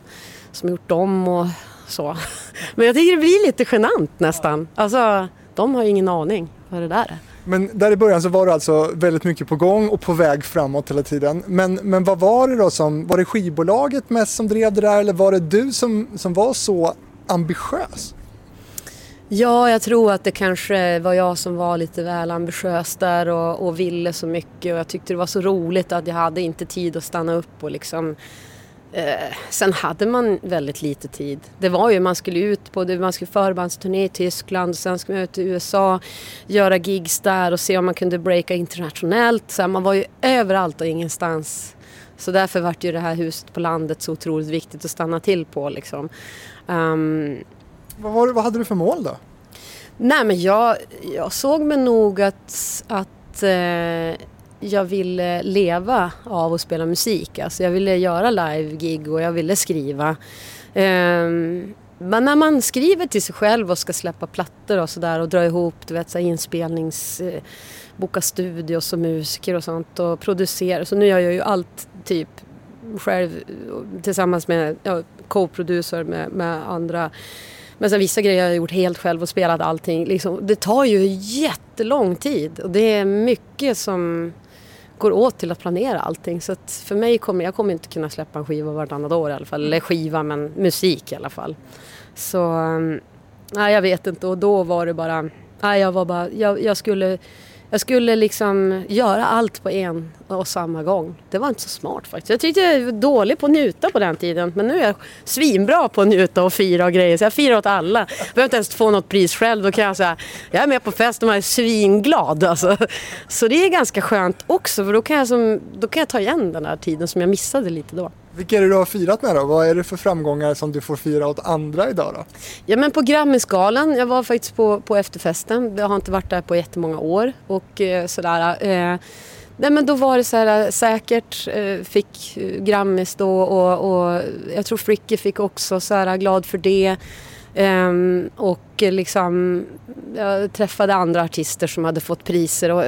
som gjort dem och så. (laughs) Men jag tycker det blir lite genant nästan. Alltså, de har ju ingen aning vad det där är. Men där i början så var du alltså väldigt mycket på gång och på väg framåt hela tiden. Men, men vad var det då som, var det skivbolaget mest som drev det där eller var det du som, som var så ambitiös? Ja, jag tror att det kanske var jag som var lite väl ambitiös där och, och ville så mycket och jag tyckte det var så roligt att jag hade inte tid att stanna upp och liksom eh, Sen hade man väldigt lite tid. Det var ju, man skulle ut på, man skulle förbandsturné i Tyskland, sen skulle man ut till USA, göra gigs där och se om man kunde breaka internationellt. Så här, man var ju överallt och ingenstans. Så därför vart ju det här huset på landet så otroligt viktigt att stanna till på liksom. Ehm, Vad, var, vad hade du för mål då? Nej men jag, jag såg mig nog att, att eh, jag ville leva av att spela musik. Alltså jag ville göra live-gig och jag ville skriva. Ehm, men när man skriver till sig själv och ska släppa plattor och sådär och dra ihop du vet, så inspelnings... Eh, boka studios och musiker och sånt och producera. Så nu gör jag ju allt typ själv eh, tillsammans med ja, co-producer med, med andra men sen vissa grejer har jag gjort helt själv och spelat allting. Liksom, det tar ju jättelång tid och det är mycket som går åt till att planera allting. Så att för mig kommer jag kommer inte kunna släppa en skiva vartannat år i alla fall. Eller skiva, men musik i alla fall. Så mm, nej, jag vet inte och då var det bara, nej, jag var bara, jag, jag skulle jag skulle liksom göra allt på en och samma gång. Det var inte så smart faktiskt. Jag tyckte jag var dålig på att njuta på den tiden. Men nu är jag svinbra på att njuta och fira och grejer. Så jag firar åt alla. Jag behöver inte ens få något pris själv. Då kan jag säga, jag är med på fest och man är svinglad. Alltså. Så det är ganska skönt också. För då kan, jag som, då kan jag ta igen den här tiden som jag missade lite då. Vilka är det du har firat med då? Vad är det för framgångar som du får fira åt andra idag då? Ja men på Grammisgalan, jag var faktiskt på, på efterfesten. Jag har inte varit där på jättemånga år. Och eh, sådär. Eh, Nej men då var det så här eh, säkert, eh, fick eh, Grammis då och, och jag tror Fricky fick också så här eh, glad för det. Um, och liksom, jag träffade andra artister som hade fått priser och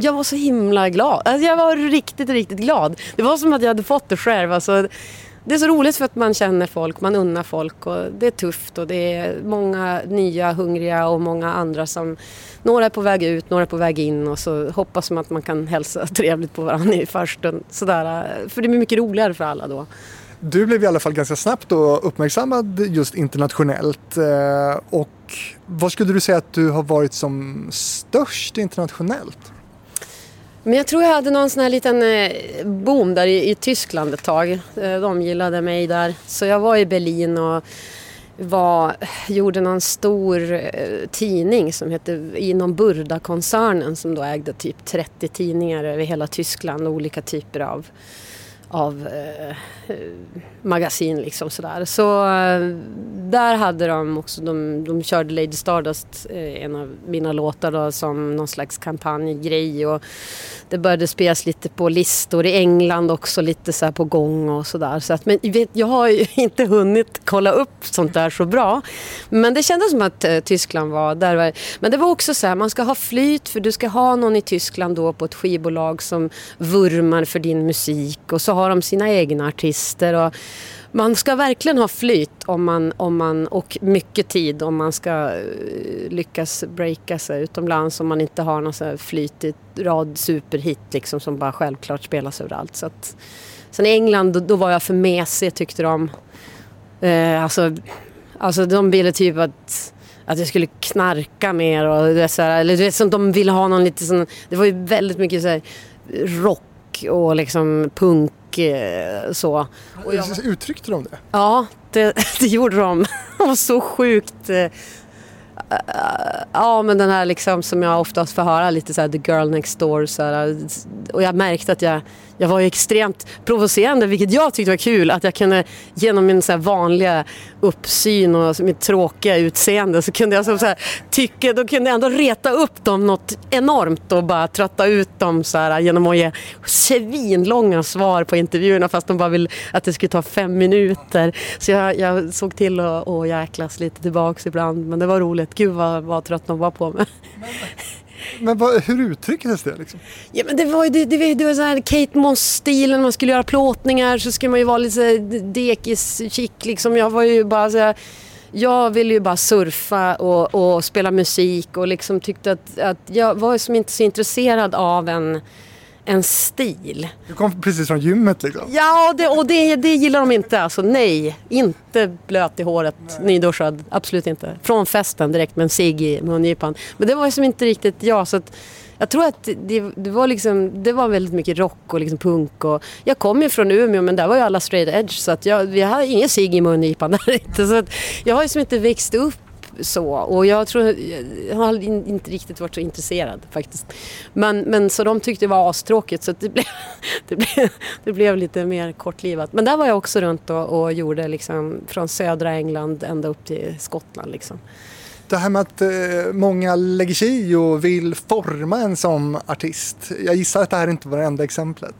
jag var så himla glad. Alltså jag var riktigt, riktigt glad. Det var som att jag hade fått det själv. Alltså, det är så roligt för att man känner folk, man unnar folk och det är tufft och det är många nya hungriga och många andra som några är på väg ut, några är på väg in och så hoppas man att man kan hälsa (laughs) trevligt på varandra i farstun. Sådär, för det blir mycket roligare för alla då. Du blev i alla fall ganska snabbt då uppmärksammad just internationellt. Eh, och vad skulle du säga att du har varit som störst internationellt? Men jag tror jag hade någon sån här liten eh, boom där i, i Tyskland ett tag. Eh, de gillade mig där. Så jag var i Berlin och var, gjorde någon stor tidning som hette inom Burda-koncernen som då ägde typ 30 tidningar över hela Tyskland, och olika typer av av eh, magasin liksom sådär. Så eh, där hade de också, de, de körde Lady Stardust, eh, en av mina låtar då, som någon slags kampanjgrej och det började spelas lite på listor i England också, lite så på gång och sådär. Så att, men vet, jag har ju (laughs) inte hunnit kolla upp sånt där så bra. Men det kändes som att eh, Tyskland var där. Var, men det var också så här, man ska ha flyt för du ska ha någon i Tyskland då på ett skivbolag som vurmar för din musik och så har har de sina egna artister. Och, man ska verkligen ha flyt om man, om man, och mycket tid om man ska eh, lyckas breaka sig utomlands om man inte har någon så här flytig rad superhit liksom som bara självklart spelas överallt. Så att, sen i England då, då var jag för mesig tyckte de. Eh, alltså, alltså de ville typ att att jag skulle knarka mer och det så här, eller du vet, som de ville ha någon lite sån, det var ju väldigt mycket så här, rock och liksom punk Eh, så. Och jag, Uttryckte de det? Ja, det, (laughs) det gjorde de. (laughs) De var så sjukt eh, Ja men den här liksom som jag oftast får höra lite så här, the girl next door så här, och jag märkte att jag jag var ju extremt provocerande, vilket jag tyckte var kul. Att jag kunde genom min så här vanliga uppsyn och mitt tråkiga utseende så kunde jag så, här, tycka, då kunde jag ändå reta upp dem något enormt och bara trötta ut dem så här, genom att ge svinlånga svar på intervjuerna fast de bara vill att det skulle ta fem minuter. Så jag, jag såg till att, jäklas lite tillbaks ibland men det var roligt. Gud vad, vad trött de var på mig. Men vad, hur uttrycktes det? Liksom? Ja, men det var ju det, det, det var så här Kate Moss-stilen, man skulle göra plåtningar så skulle man ju vara lite dekis-chic liksom. Jag var ju bara så här, jag ville ju bara surfa och, och, spela musik och liksom tyckte att, att jag var som inte så intresserad av en en stil. Du kom precis från gymmet liksom? Ja, det, och det, det gillar de inte. Alltså nej, inte blöt i håret, nej. nyduschad. Absolut inte. Från festen direkt med en cigg i mungipan. Men det var ju som inte riktigt jag. Så att, jag tror att det, det, var liksom, det var väldigt mycket rock och liksom punk. Och, jag kom ju från Umeå men där var ju alla straight edge så att jag, vi hade ingen cigg i mungipan där (laughs) inte. Så att jag har ju som inte växt upp så. Och jag tror, jag har inte riktigt varit så intresserad faktiskt. Men, men så de tyckte det var astråkigt så det (laughs) blev, det, blev, det blev lite mer kortlivat. Men där var jag också runt och, och gjorde liksom från södra England ända upp till Skottland liksom. Det här med att eh, många lägger sig i och vill forma en som artist. Jag gissar att det här inte var det enda exemplet.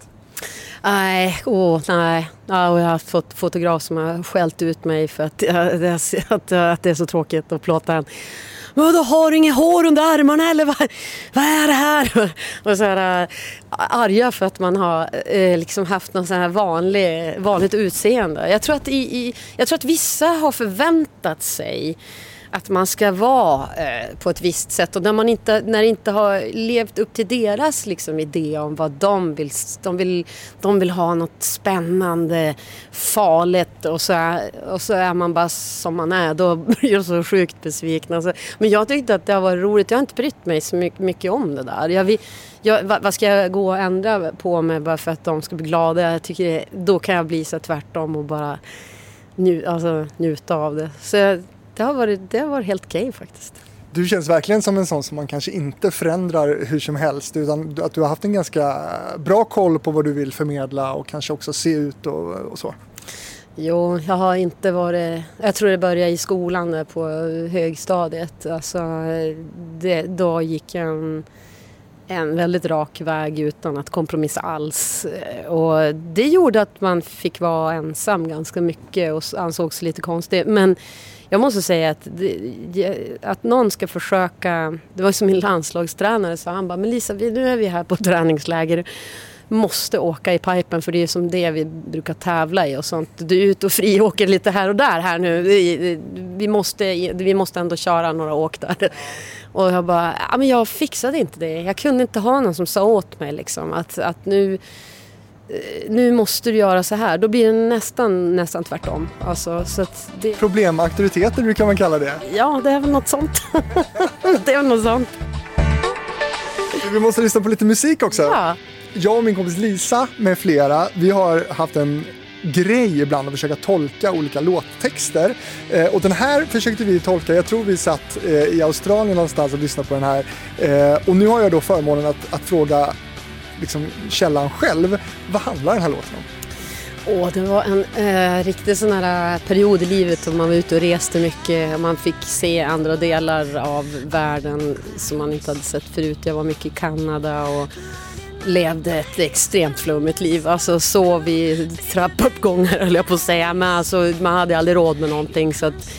Nej, åh nej. Ja, och jag har fått fotograf som har skällt ut mig för att, att, att, att det är så tråkigt att plåta en. Vadå, har du inget hår under armarna eller vad, vad är det här? (laughs) Och så här, äh, arga för att man har eh, liksom haft något så här vanlig, vanligt utseende. Jag tror, att i, i, jag tror att vissa har förväntat sig att man ska vara eh, på ett visst sätt och när man inte, när det inte har levt upp till deras liksom, idé om vad de vill, de vill. De vill ha något spännande, farligt och så, är, och så är man bara som man är. Då (laughs) blir jag så sjukt besviken. Alltså, men jag tyckte att det var roligt. Jag har inte brytt mig så mycket, mycket om det där. Jag, vill, jag, vad, vad, ska jag gå och ändra på mig bara för att de ska bli glada? Jag tycker det, då kan jag bli så tvärtom och bara nju, alltså, njuta av det. Så det har varit, det har varit helt okej faktiskt. Du känns verkligen som en sån som man kanske inte förändrar hur som helst utan att du har haft en ganska bra koll på vad du vill förmedla och kanske också se ut och, och så. Jo, jag har inte varit... Jag tror det började i skolan på högstadiet. Alltså, det, då gick jag en en väldigt rak väg utan att kompromissa alls. Och det gjorde att man fick vara ensam ganska mycket och ansågs lite konstig. Men jag måste säga att, det, att någon ska försöka, det var som min landslagstränare sa, han bara, men Lisa nu är vi här på (laughs) träningsläger måste åka i pipen för det är som det vi brukar tävla i och sånt. Du är ute och friåker lite här och där här nu. Vi måste, vi måste ändå köra några åk där. (laughs) Och jag bara, ja men jag fixade inte det. Jag kunde inte ha någon som sa åt mig liksom att, att nu nu måste du göra så här. Då blir det nästan, nästan tvärtom. Alltså, så det... Problemauktoriteter brukar man kalla det. Ja, det är väl något sånt. (laughs) det är väl något sånt. Vi måste lyssna på lite musik också. Ja jag och min kompis Lisa med flera, vi har haft en grej ibland att försöka tolka olika låttexter. Eh, och den här försökte vi tolka, jag tror vi satt eh, i Australien någonstans och lyssnade på den här. Eh, och nu har jag då förmånen att, att fråga liksom, källan själv, vad handlar den här låten om? Åh, det var en eh, riktig sån här eh, period i livet då man var ute och reste mycket. Man fick se andra delar av världen som man inte hade sett förut. Jag var mycket i Kanada och levde ett extremt flummigt liv. Alltså sov i trappuppgångar (laughs) höll jag på att säga. Men alltså, man hade aldrig råd med någonting. Så att,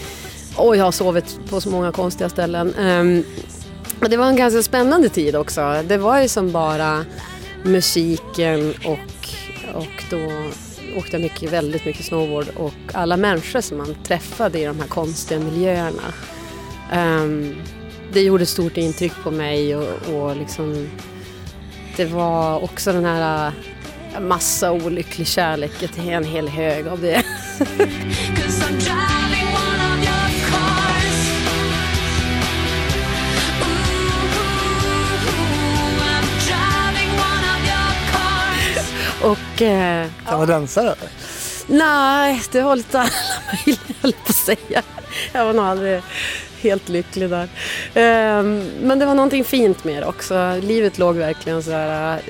och jag har sovit på så många konstiga ställen. Um, det var en ganska spännande tid också. Det var ju som bara musiken och, och då åkte jag mycket, väldigt mycket snowboard och alla människor som man träffade i de här konstiga miljöerna. Um, det gjorde stort intryck på mig och, och liksom det var också den här äh, massa olycklig kärlek till en hel hög av det. (laughs) Och... Eh, Kanadensare? Nej, det var lite alla möjliga, höll på att säga. Jag var nog aldrig helt lycklig där. Ehm, men det var någonting fint med det också. Livet låg verkligen så här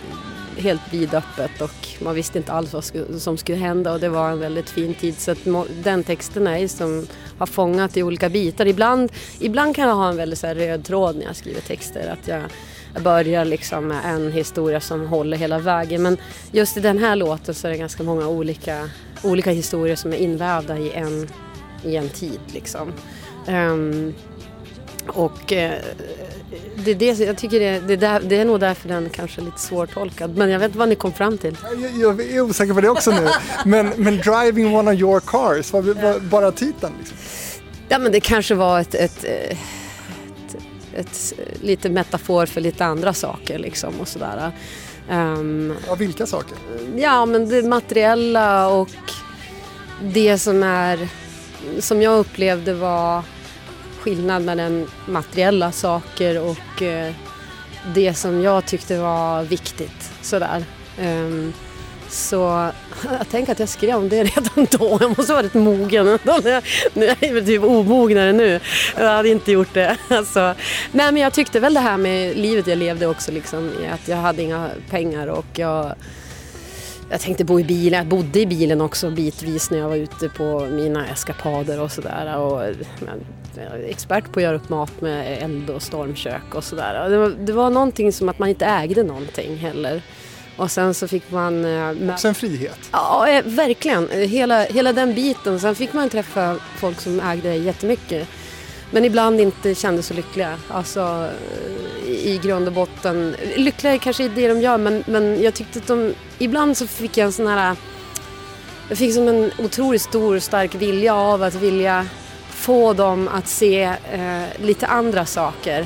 äh, helt vidöppet och man visste inte alls vad som skulle hända och det var en väldigt fin tid. Så den texten är som har fångat i olika bitar. Ibland, ibland kan jag ha en väldigt så röd tråd när jag skriver texter. Att jag börjar liksom med en historia som håller hela vägen. Men just i den här låten så är det ganska många olika, olika historier som är invävda i en, i en tid. Liksom. Um, och eh, det, det, jag tycker det, det, där, det är nog därför den kanske är lite svårtolkad. Men jag vet inte vad ni kom fram till. Jag, jag är osäker på det också nu. men, men Driving one of your cars, var, var bara titeln? Liksom? Ja men det kanske var ett, ett, ett, lite metafor för lite andra saker liksom och sådär. Um, ja, vilka saker? Ja men det materiella och det som är som jag upplevde var skillnad mellan materiella saker och eh, det som jag tyckte var viktigt. Sådär. Um, så jag tänker att jag skrev om det redan då. Jag måste ha varit mogen. Nu är jag typ omognare nu. Jag hade inte gjort det. Alltså, nej men jag tyckte väl det här med livet jag levde också liksom. Att jag hade inga pengar och jag jag tänkte bo i bilen, jag bodde i bilen också bitvis när jag var ute på mina eskapader och sådär. Expert på att göra upp mat med eld och stormkök och sådär. Det var, det var någonting som att man inte ägde någonting heller. Och sen så fick man... Eh, också en frihet? Ja, eh, verkligen. Hela, hela den biten. Sen fick man träffa folk som ägde jättemycket. Men ibland inte kände så lyckliga. Alltså i grund och botten. Lyckliga är kanske det de gör men, men jag tyckte att de... Ibland så fick jag en sån här... Jag fick som en otroligt stor stark vilja av att vilja få dem att se eh, lite andra saker.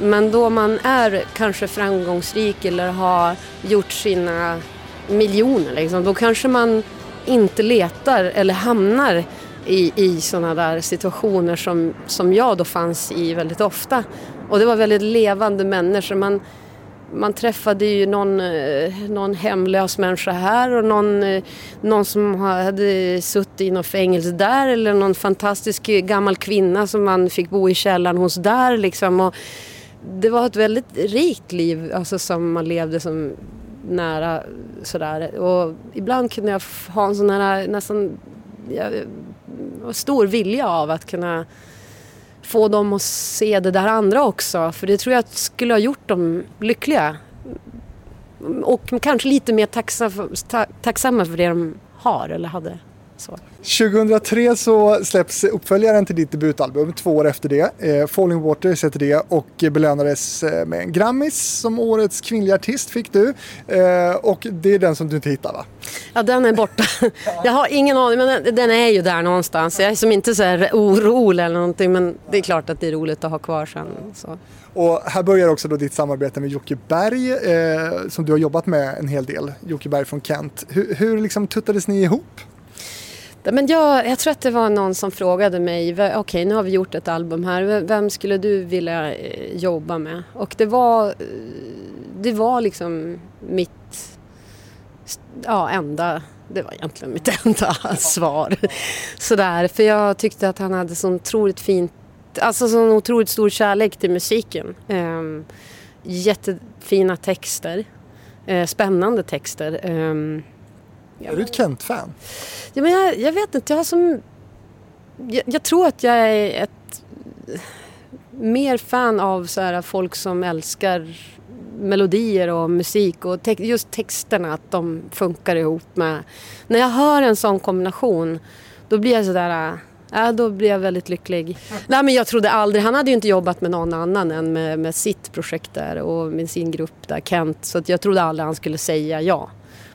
Men då man är kanske framgångsrik eller har gjort sina miljoner liksom, då kanske man inte letar eller hamnar i, i sådana där situationer som, som jag då fanns i väldigt ofta. Och det var väldigt levande människor. Man, man träffade ju någon, eh, någon hemlös människa här och någon, eh, någon som hade suttit i något fängelse där eller någon fantastisk gammal kvinna som man fick bo i källaren hos där. Liksom. Och det var ett väldigt rikt liv alltså, som man levde som nära sådär. Och ibland kunde jag ha en sån här nästan ja, eh, stor vilja av att kunna få dem att se det där andra också. För det tror jag skulle ha gjort dem lyckliga. Och kanske lite mer tacksamma för, tacksamma för det de har eller hade. Så. 2003 så släpps uppföljaren till ditt debutalbum, två år efter det. Eh, Falling Waters heter det och belönades eh, med en Grammis som årets kvinnliga artist fick du. Eh, och det är den som du inte hittar va? Ja, den är borta. (laughs) Jag har ingen aning, men den är ju där någonstans. Jag är som inte så här orolig eller någonting, men det är klart att det är roligt att ha kvar sen. Så. Och här börjar också då ditt samarbete med Jocke Berg eh, som du har jobbat med en hel del. Jocke Berg från Kent. Hur, hur liksom tuttades ni ihop? Men jag, jag tror att det var någon som frågade mig, okej okay, nu har vi gjort ett album här, vem skulle du vilja eh, jobba med? Och det var, eh, det var liksom mitt ja, enda, det var egentligen mitt (laughs) enda svar. Sådär, för jag tyckte att han hade så otroligt fint, alltså så otroligt stor kärlek till musiken. Um, jättefina texter, uh, spännande texter. Um, är du ett Kent-fan? Ja, men jag, jag, vet inte, jag har som... Jag, jag, tror att jag är ett mer fan av så här, folk som älskar melodier och musik och te just texterna, att de funkar ihop med... När jag hör en sån kombination, då blir jag sådär... Ja, då blir jag väldigt lycklig. Nej, men jag trodde aldrig, han hade ju inte jobbat med någon annan än med, med sitt projekt där och med sin grupp där, Kent. Så jag trodde aldrig han skulle säga ja.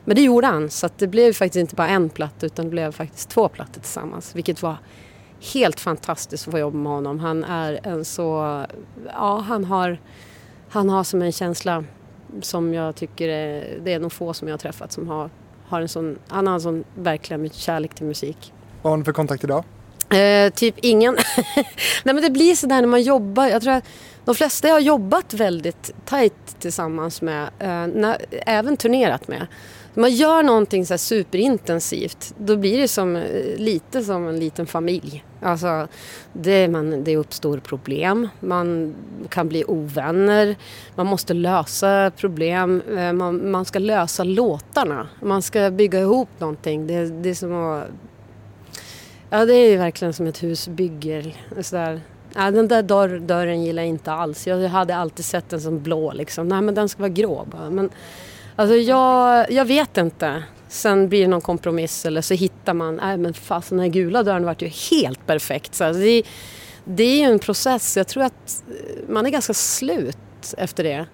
Men det gjorde han så det blev faktiskt inte bara en platta utan det blev faktiskt två plattor tillsammans. Vilket var helt fantastiskt att få jobba med honom. Han är en så... Ja, han har, han har som en känsla som jag tycker är, det är nog få som jag har träffat som har, har en sån... Han har en sån verkligen kärlek till musik. Vad har ni för kontakt idag? Eh, typ ingen. (laughs) Nej men det blir sådär när man jobbar. Jag tror att de flesta jag har jobbat väldigt tajt tillsammans med, eh, när, även turnerat med man gör någonting så superintensivt, då blir det som, eh, lite som en liten familj. Alltså, det, man, det uppstår problem, man kan bli ovänner, man måste lösa problem, eh, man, man ska lösa låtarna, man ska bygga ihop någonting. Det, det är som att... Ja, det är verkligen som ett husbygge. Sådär. Ja, den där dörr, dörren gillar jag inte alls. Jag hade alltid sett den som blå. Liksom. Nej, men den ska vara grå bara. Men, Alltså jag, jag vet inte. Sen blir det någon kompromiss eller så hittar man, nej men fasen den här gula dörren vart ju helt perfekt. Så alltså, det, det är ju en process. Jag tror att eh, man är ganska slut efter det.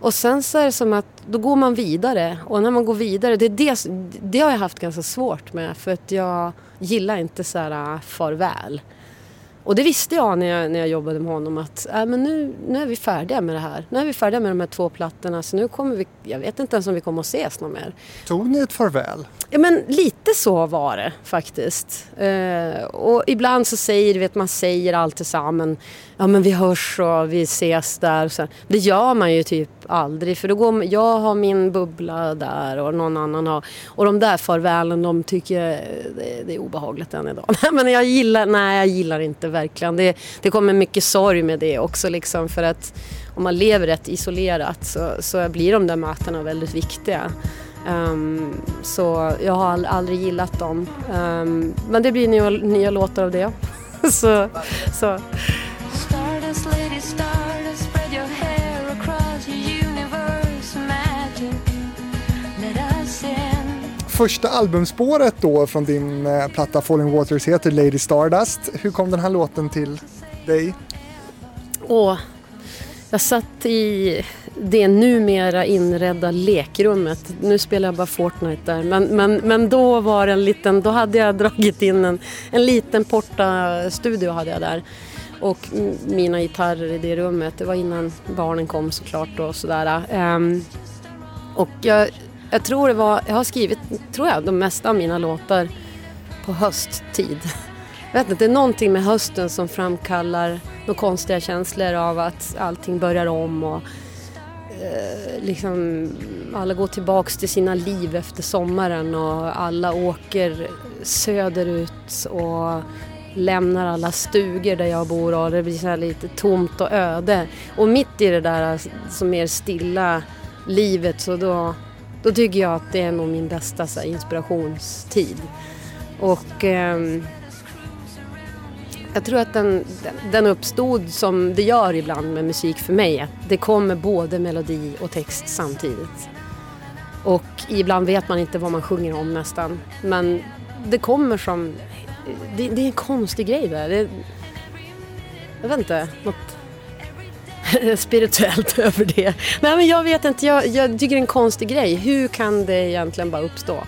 Och sen så är det som att då går man vidare och när man går vidare, det, det, det har jag haft ganska svårt med för att jag gillar inte så här eh, farväl. Och det visste jag när jag, när jag jobbade med honom att äh, men nu, nu är vi färdiga med det här. Nu är vi färdiga med de här två plattorna så nu kommer vi, jag vet inte ens om vi kommer att ses någon mer. Tog ni ett farväl? Ja men lite så var det faktiskt. Eh, och ibland så säger, vet man säger alltid så ja men, vi hörs och vi ses där. Så, det gör man ju typ aldrig för då går jag har min bubbla där och någon annan har. Och de där farvälen de tycker det, det är obehagligt än idag. (laughs) men jag gillar, nej jag gillar inte verkligen. Det, det kommer mycket sorg med det också liksom för att om man lever rätt isolerat så, så blir de där mötena väldigt viktiga. Um, så jag har aldrig gillat dem. Um, men det blir nya, nya låtar av det. (laughs) så, så. Första albumspåret då från din eh, platta Falling Waters heter Lady Stardust. Hur kom den här låten till dig? Åh, jag satt i det numera inredda lekrummet. Nu spelar jag bara Fortnite där. Men, men, men då var det en liten, då hade jag dragit in en, en liten Porta-studio hade jag där. Och mina gitarrer i det rummet. Det var innan barnen kom såklart och sådär. Um, och jag, jag tror det var, jag har skrivit, tror jag, de mesta av mina låtar på hösttid. Jag vet inte, det är någonting med hösten som framkallar några konstiga känslor av att allting börjar om och eh, liksom alla går tillbaks till sina liv efter sommaren och alla åker söderut och lämnar alla stugor där jag bor och det blir så lite tomt och öde. Och mitt i det där som mer stilla livet så då, då tycker jag att det är nog min bästa så här, inspirationstid. Och eh, Jag tror att den, den- uppstod som det gör ibland med musik för mig. Att det kommer både melodi och text samtidigt. Och ibland vet man inte vad man sjunger om nästan. Men det kommer som... Det, det är en konstig grej där. Det, jag vet inte, något (laughs) spirituellt (laughs) över det. Nej men jag vet inte, jag, jag tycker det är en konstig grej. Hur kan det egentligen bara uppstå?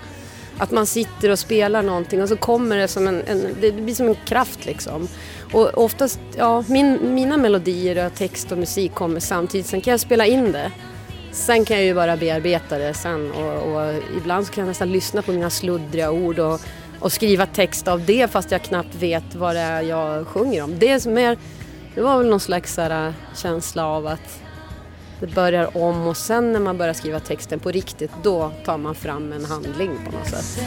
Att man sitter och spelar någonting och så kommer det som en, en det blir som en kraft liksom. Och oftast, ja, min, mina melodier och text och musik kommer samtidigt. Sen kan jag spela in det. Sen kan jag ju bara bearbeta det sen och, och ibland så kan jag nästan lyssna på mina sluddriga ord och, och skriva text av det fast jag knappt vet vad det är jag sjunger om. Det, är som det var väl någon slags här, känsla av att det börjar om och sen när man börjar skriva texten på riktigt då tar man fram en handling på något sätt.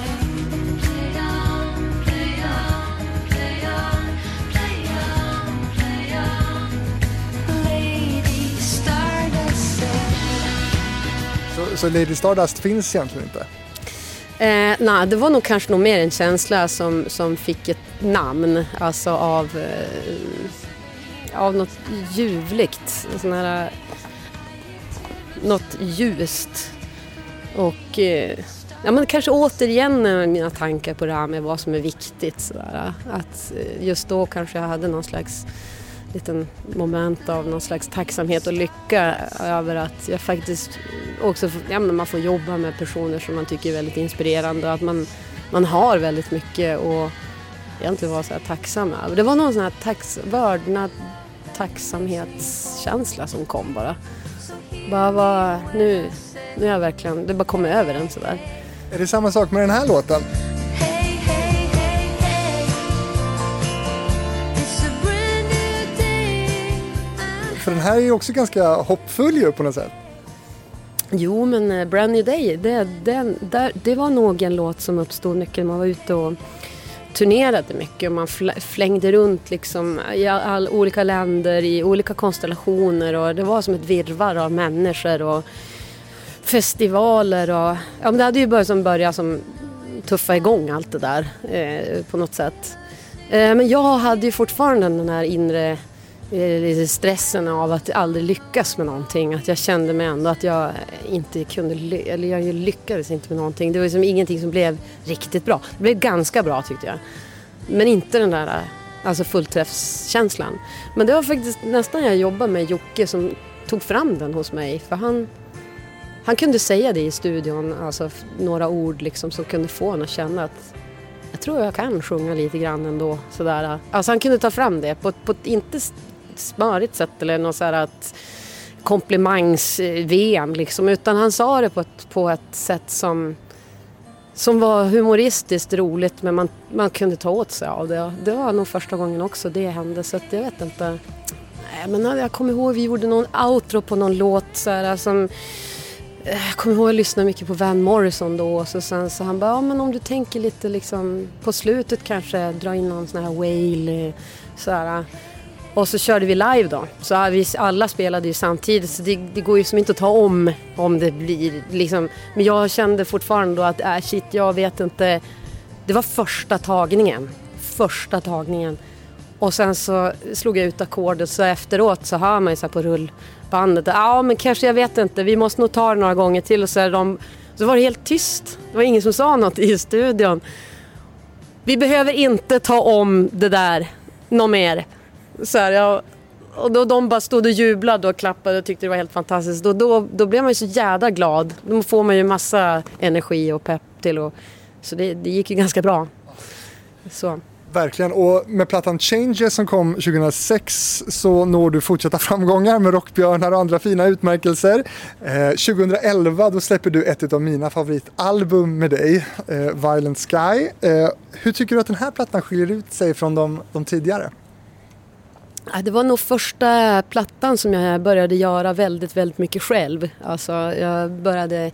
Så, så Lady Stardust finns egentligen inte? Eh, nej, det var nog kanske nog mer en känsla som, som fick ett namn, alltså av, eh, av något ljuvligt, sån här, något ljust. Och eh, ja, men kanske återigen mina tankar på det här med vad som är viktigt. Sådär. Att eh, just då kanske jag hade någon slags liten moment av någon slags tacksamhet och lycka över att jag faktiskt också ja, men man får jobba med personer som man tycker är väldigt inspirerande och att man, man har väldigt mycket att egentligen vara så här tacksam över. Det var någon sån här tax, vördnad, tacksamhetskänsla som kom bara. Bara var, nu, nu är jag verkligen, det bara kommer över en sådär. Är det samma sak med den här låten? För den här är ju också ganska hoppfull ju på något sätt. Jo, men eh, Brand New Day, det, den, där, det var nog en låt som uppstod mycket när man var ute och turnerade mycket och man flängde runt liksom i all, olika länder, i olika konstellationer och det var som ett virrvarr av människor och festivaler och ja, men det hade ju börjat som börja som tuffa igång allt det där eh, på något sätt. Eh, men jag hade ju fortfarande den här inre Eh, stressen av att aldrig lyckas med någonting. Att jag kände mig ändå att jag inte kunde, eller jag lyckades inte med någonting. Det var liksom ingenting som blev riktigt bra. Det blev ganska bra tyckte jag. Men inte den där alltså fullträffskänslan. Men det var faktiskt nästan jag jobbade med Jocke som tog fram den hos mig. För han, han kunde säga det i studion, alltså några ord liksom som kunde få en att känna att jag tror jag kan sjunga lite grann ändå. Sådär. Alltså han kunde ta fram det på, på inte smörigt sätt eller något så här att komplimangs-VM liksom. Utan han sa det på ett, på ett sätt som, som var humoristiskt roligt men man, man kunde ta åt sig av det. Det var nog första gången också det hände så att jag vet inte. Nej, men jag kommer ihåg vi gjorde någon outro på någon låt så här, som eh, jag kommer ihåg att jag lyssnade mycket på Van Morrison då och så sen så han bara, ja men om du tänker lite liksom på slutet kanske dra in någon sån här wail så här. Och så körde vi live då. Så vi alla spelade ju samtidigt så det, det går ju som inte att ta om om det blir liksom. Men jag kände fortfarande då att äh, shit jag vet inte. Det var första tagningen. Första tagningen. Och sen så slog jag ut ackordet så efteråt så hör man ju så här på rullbandet. Ja men kanske jag vet inte, vi måste nog ta det några gånger till. Och så, är de, så var det helt tyst. Det var ingen som sa något i studion. Vi behöver inte ta om det där något mer. Så här, jag, och då de bara stod och jublade och klappade och tyckte det var helt fantastiskt. Då, då, då blev man ju så jädra glad. Då får man ju massa energi och pepp till. Och, så det, det gick ju ganska bra. Så. Verkligen, och med plattan Changes som kom 2006 så når du fortsatta framgångar med Rockbjörnar och andra fina utmärkelser. Eh, 2011 då släpper du ett av mina favoritalbum med dig, eh, Violent Sky. Eh, hur tycker du att den här plattan skiljer ut sig från de, de tidigare? Det var nog första plattan som jag började göra väldigt, väldigt mycket själv. Alltså, jag började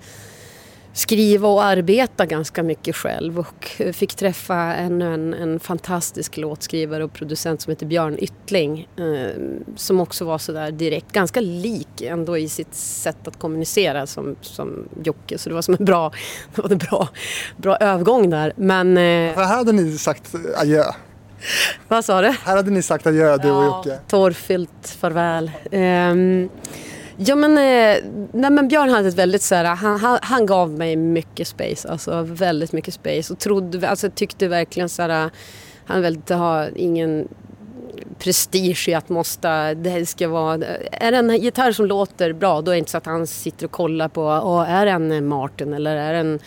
skriva och arbeta ganska mycket själv och fick träffa ännu en, en fantastisk låtskrivare och producent som heter Björn Yttling eh, som också var sådär direkt, ganska lik ändå i sitt sätt att kommunicera som, som Jocke. Så det var som en bra, (laughs) det var en bra, bra övergång där. Men eh, här hade ni sagt adjö. (laughs) Vad sa du? Här hade ni sagt adjö du och Jocke. Tårfyllt farväl. Ehm, ja men, eh, nej, men Björn hade ett väldigt så här, han, han, han gav mig mycket space, alltså väldigt mycket space och trodde, alltså tyckte verkligen så här, han inte ha ingen prestige i att måste, det ska vara, är det en gitarr som låter bra då är det inte så att han sitter och kollar på, oh, är det en Martin eller är det en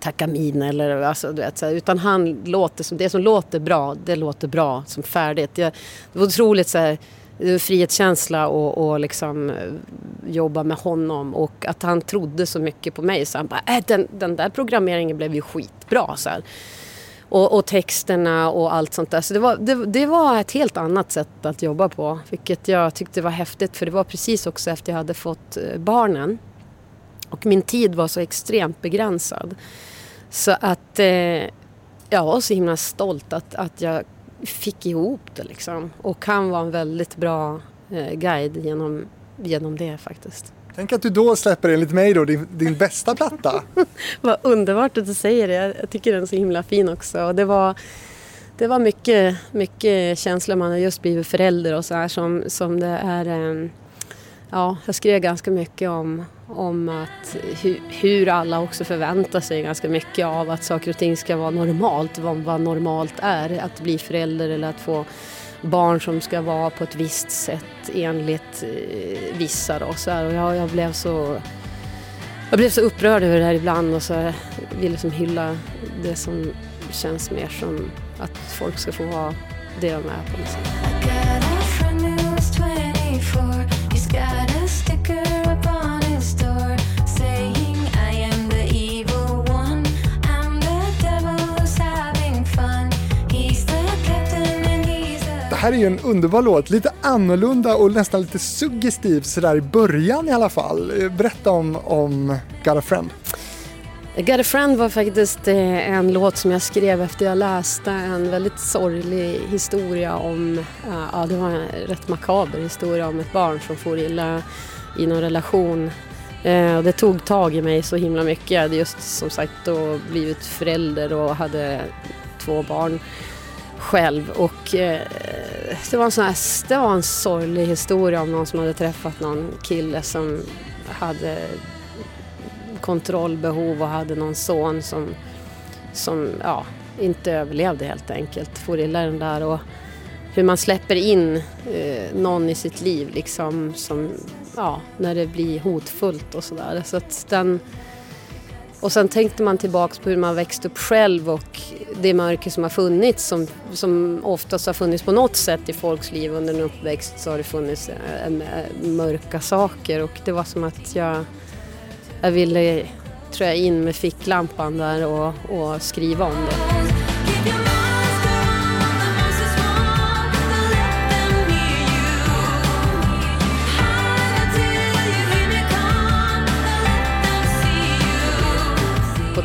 Takamine eller alltså du vet så här, utan han låter som, det som låter bra, det låter bra som färdigt. Jag, det var otroligt så här, eh, frihetskänsla och, och liksom eh, jobba med honom och att han trodde så mycket på mig så han bara, äh, den, den där programmeringen blev ju skitbra så här. Och, och texterna och allt sånt där. Så det var, det, det var ett helt annat sätt att jobba på. Vilket jag tyckte var häftigt för det var precis också efter jag hade fått eh, barnen. Och min tid var så extremt begränsad. Så att eh, jag var så himla stolt att, att jag fick ihop det liksom. Och han var en väldigt bra eh, guide genom, genom det faktiskt. Tänk att du då släpper enligt mig då din, din bästa platta. (laughs) Vad underbart att du säger det. Jag- tycker den är så himla fin också. Och det var, det var mycket, mycket känslor. Man har just blivit förälder och så här som, som det är. eh, Ja, jag skrev ganska mycket om, om att hur, hur alla också förväntar sig ganska mycket av att saker och ting ska vara normalt. Vad, vad normalt är. Att bli förälder eller att få barn som ska vara på ett visst sätt enligt eh, vissa. Då, så här. Och jag, jag blev så jag blev så upprörd över det här ibland och så vill jag liksom hylla det som känns mer som att folk ska få vara det de är på något sätt. Här är ju en underbar låt, lite annorlunda och nästan lite suggestiv sådär i början i alla fall. Eh, berätta om, om Got a Friend. Got a Friend var faktiskt eh, en låt som jag skrev efter jag läste en väldigt sorglig historia om, eh, ja det var en rätt makaber historia om ett barn som får illa i någon relation. Och det tog tag i mig så himla mycket. Jag hade just som sagt då blivit förälder och hade två barn själv. Och eh, det, var en sån här, det var en sorglig historia om någon som hade träffat någon kille som hade kontrollbehov och hade någon son som, som ja, inte överlevde helt enkelt. For illa den där och hur man släpper in eh, någon i sitt liv liksom som, ja, när det blir hotfullt och sådär. Så att den, och sen tänkte man tillbaks på hur man växt upp själv och det mörker som har funnits som, som oftast har funnits på något sätt i folks liv under en uppväxt så har det funnits eh, eh, mörka saker och det var som att jag, jag ville, tror jag, in med ficklampan där och, och skriva om det.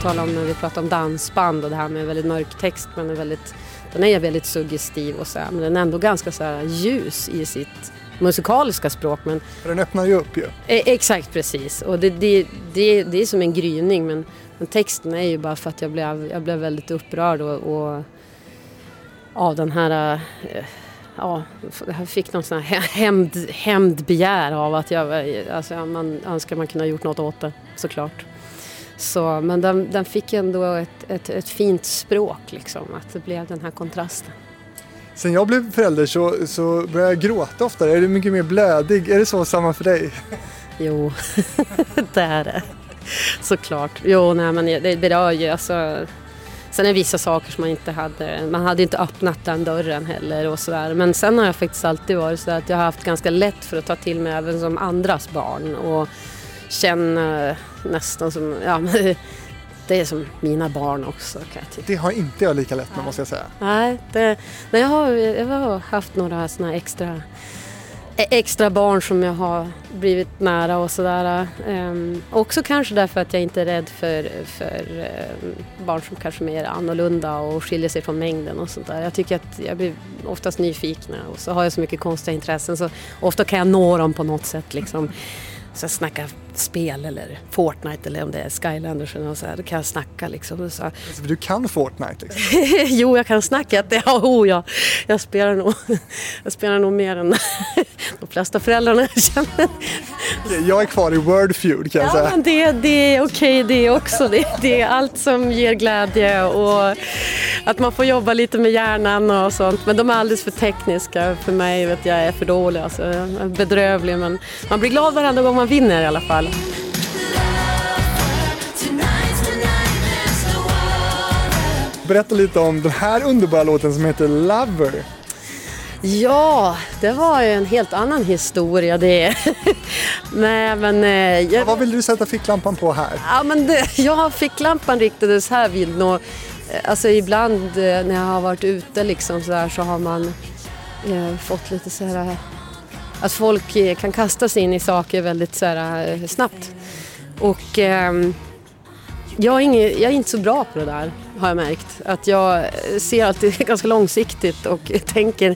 See you. På tal om när vi pratar om dansband och det här med väldigt mörk text men är väldigt, den är väldigt suggestiv och så här, men den är ändå ganska så här ljus i sitt musikaliska språk. Men, den öppnar ju upp ju. eh, exakt precis och det, det, det, det är som en gryning men, men texten är ju bara för att jag blev, jag blev väldigt upprörd och, och av den här eh, Ja, jag fick någon sån här hämnd, hämndbegär av att jag, alltså man önskar man kunde ha gjort något åt det såklart. Så, men den, den fick ändå ett, ett, ett fint språk liksom, att det blev den här kontrasten. Sen jag blev förälder så, så började jag gråta oftare. Är du mycket mer blödig? Är det så samma för dig? Jo, (laughs) det är det. Såklart. Jo, nej men det berör ju alltså. Sen är det vissa saker som man inte hade, man hade inte öppnat den dörren heller och sådär. Men sen har jag faktiskt alltid varit så att jag har haft ganska lätt för att ta till mig även som andras barn och känna nästan som, ja (laughs) men det är som mina barn också kan jag tycka. Det har inte jag lika lätt med måste jag säga. Nej, det, nej jag, har, jag har haft några här extra, extra barn som jag har blivit nära och sådär. Ehm, också kanske därför att jag inte är rädd för, för ehm, barn som kanske är mer annorlunda och skiljer sig från mängden och sånt där. Jag tycker att jag blir oftast nyfikna och så har jag så mycket konstiga intressen så ofta kan jag nå dem på något sätt liksom. Så jag snackar spel eller Fortnite eller om det är Skylanders eller något så här, då kan jag snacka liksom. Så, Alltså, du kan Fortnite liksom. (laughs) jo, jag kan snacka. (laughs) Ja, oh, ja. Jag spelar nog, (laughs) jag spelar nog mer än de flesta föräldrarna jag känner. Jag är kvar i Word Feud kan jag Ja, säga. men det, det är okej det också. Det, det är allt som ger glädje och att man får jobba lite med hjärnan och sånt. Men de är alldeles för tekniska för mig. Vet jag är för dålig, alltså, bedrövlig. Men man blir glad varenda gång man vinner i alla fall. Water. Berätta lite om den här underbara låten som heter Lover. Ja, det var ju en helt annan historia det. (laughs) Nej, men... eh, jag, Vad vill du sätta ficklampan på här? Ja, men det, (laughs) jag fick lampan riktades här vid nå, Alltså ibland eh, när jag har varit ute liksom så, här, så har man eh, fått lite så här... Att folk eh, kan kasta sig in i saker väldigt så här, eh, snabbt. Och ehm, jag, är inget, jag är inte så bra på det där har jag märkt. Att jag eh, ser alltid (laughs) ganska långsiktigt och (laughs) tänker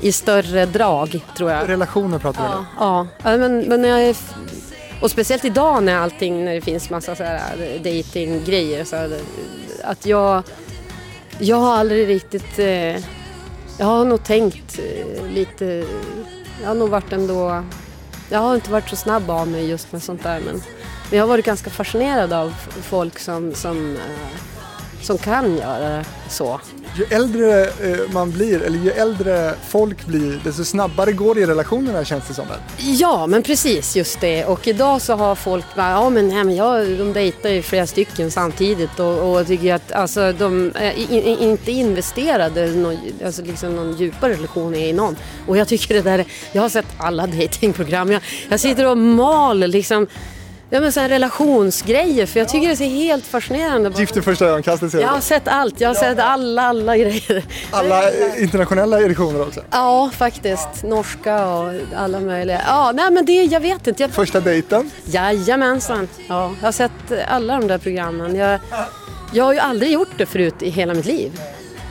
i större drag tror jag. Relationer pratar vi om. Ja, ja. men, men när jag är, och speciellt idag när allting, när det finns massa så här datinggrejer så här, att jag, jag har aldrig riktigt, eh, jag har nog tänkt eh, lite, jag har nog varit ändå, jag har inte varit så snabb av mig just med sånt där men, men jag har varit ganska fascinerad av folk som, som, eh, som kan göra så. Ju äldre eh, man blir, eller ju äldre folk blir, desto snabbare går det i relationerna känns det som. Ja, men precis just det. Och idag så har folk bara, ja men, nej, men jag, de dejtar ju flera stycken samtidigt och, och tycker att alltså, de är i- inte investerade någon, alltså, liksom någon djupare relation i någon. Och jag tycker det där, jag har sett alla (laughs) datingprogram. Jag, jag sitter och mal liksom, ja men här relationsgrejer för jag tycker det är helt fascinerande. Gift i första ögonkastet ser Jag har sett allt, jag har sett alla, alla grejer. Alla internationella editioner också. Ja, faktiskt. Norska och alla möjliga. Ja, nej men det, jag vet inte. Jag, Första dejten. Jajamensan. Ja, jag har sett alla de där programmen. Jag, jag har ju aldrig gjort det förut i hela mitt liv.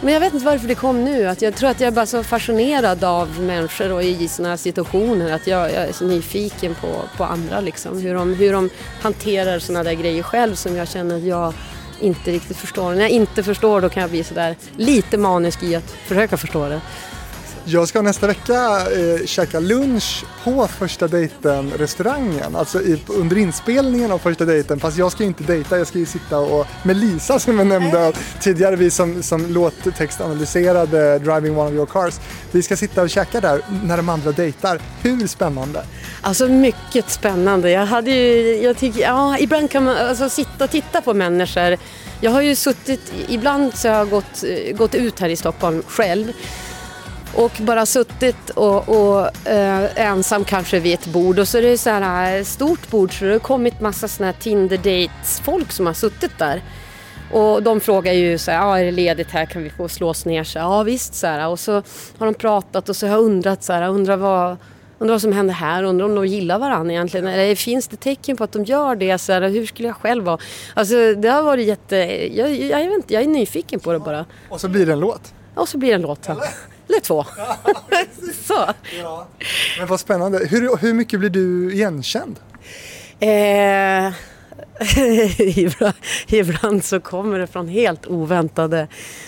Men jag vet inte varför det kom nu. Att jag tror att jag är bara så fascinerad av människor och i sådana här situationer. Att jag, jag är så nyfiken på, på andra. Liksom. Hur, de, hur de hanterar sådana där grejer själv som jag känner att jag inte riktigt förstår. När jag inte förstår då kan jag bli sådär lite manisk i att försöka förstå det. Jag ska nästa vecka eh, käka lunch på första dejten restaurangen. Alltså i, under inspelningen av första dejten. Fast jag ska ju inte dejta, jag ska ju sitta och med Lisa som jag nämnde tidigare, vi som, som låttextanalyserade Driving One of Your Cars. Vi ska sitta och käka där när de andra dejtar. Hur spännande? Alltså mycket spännande. Jag hade ju, jag tycker, ja, ibland kan man alltså, sitta och titta på människor. Jag har ju suttit, ibland så har jag gått, eh, gått ut här i Stockholm själv och bara suttit och, och eh, ensam kanske vid ett bord och så är det så här eh, stort bord så det har kommit massa såna här Tinder dates folk som har suttit där. Och de frågar ju så här, ah, är det ledigt här, kan vi få slå oss ner? Så, ja visst, så här. och så har de pratat och så har jag undrat så här, undrar vad, undrar vad som händer här, undrar om de gillar varandra egentligen. Eller finns det tecken på att de gör det? Så här, hur skulle jag själv vara? Alltså det har varit jätte, jag, jag, jag, vet inte, jag är nyfiken på det bara. Och så blir det en låt. Och så blir det en låt. Eller, Eller två. (laughs) så. Men vad spännande. Hur, hur mycket blir du igenkänd? Eh, (laughs) ibland, ibland så kommer det från helt oväntade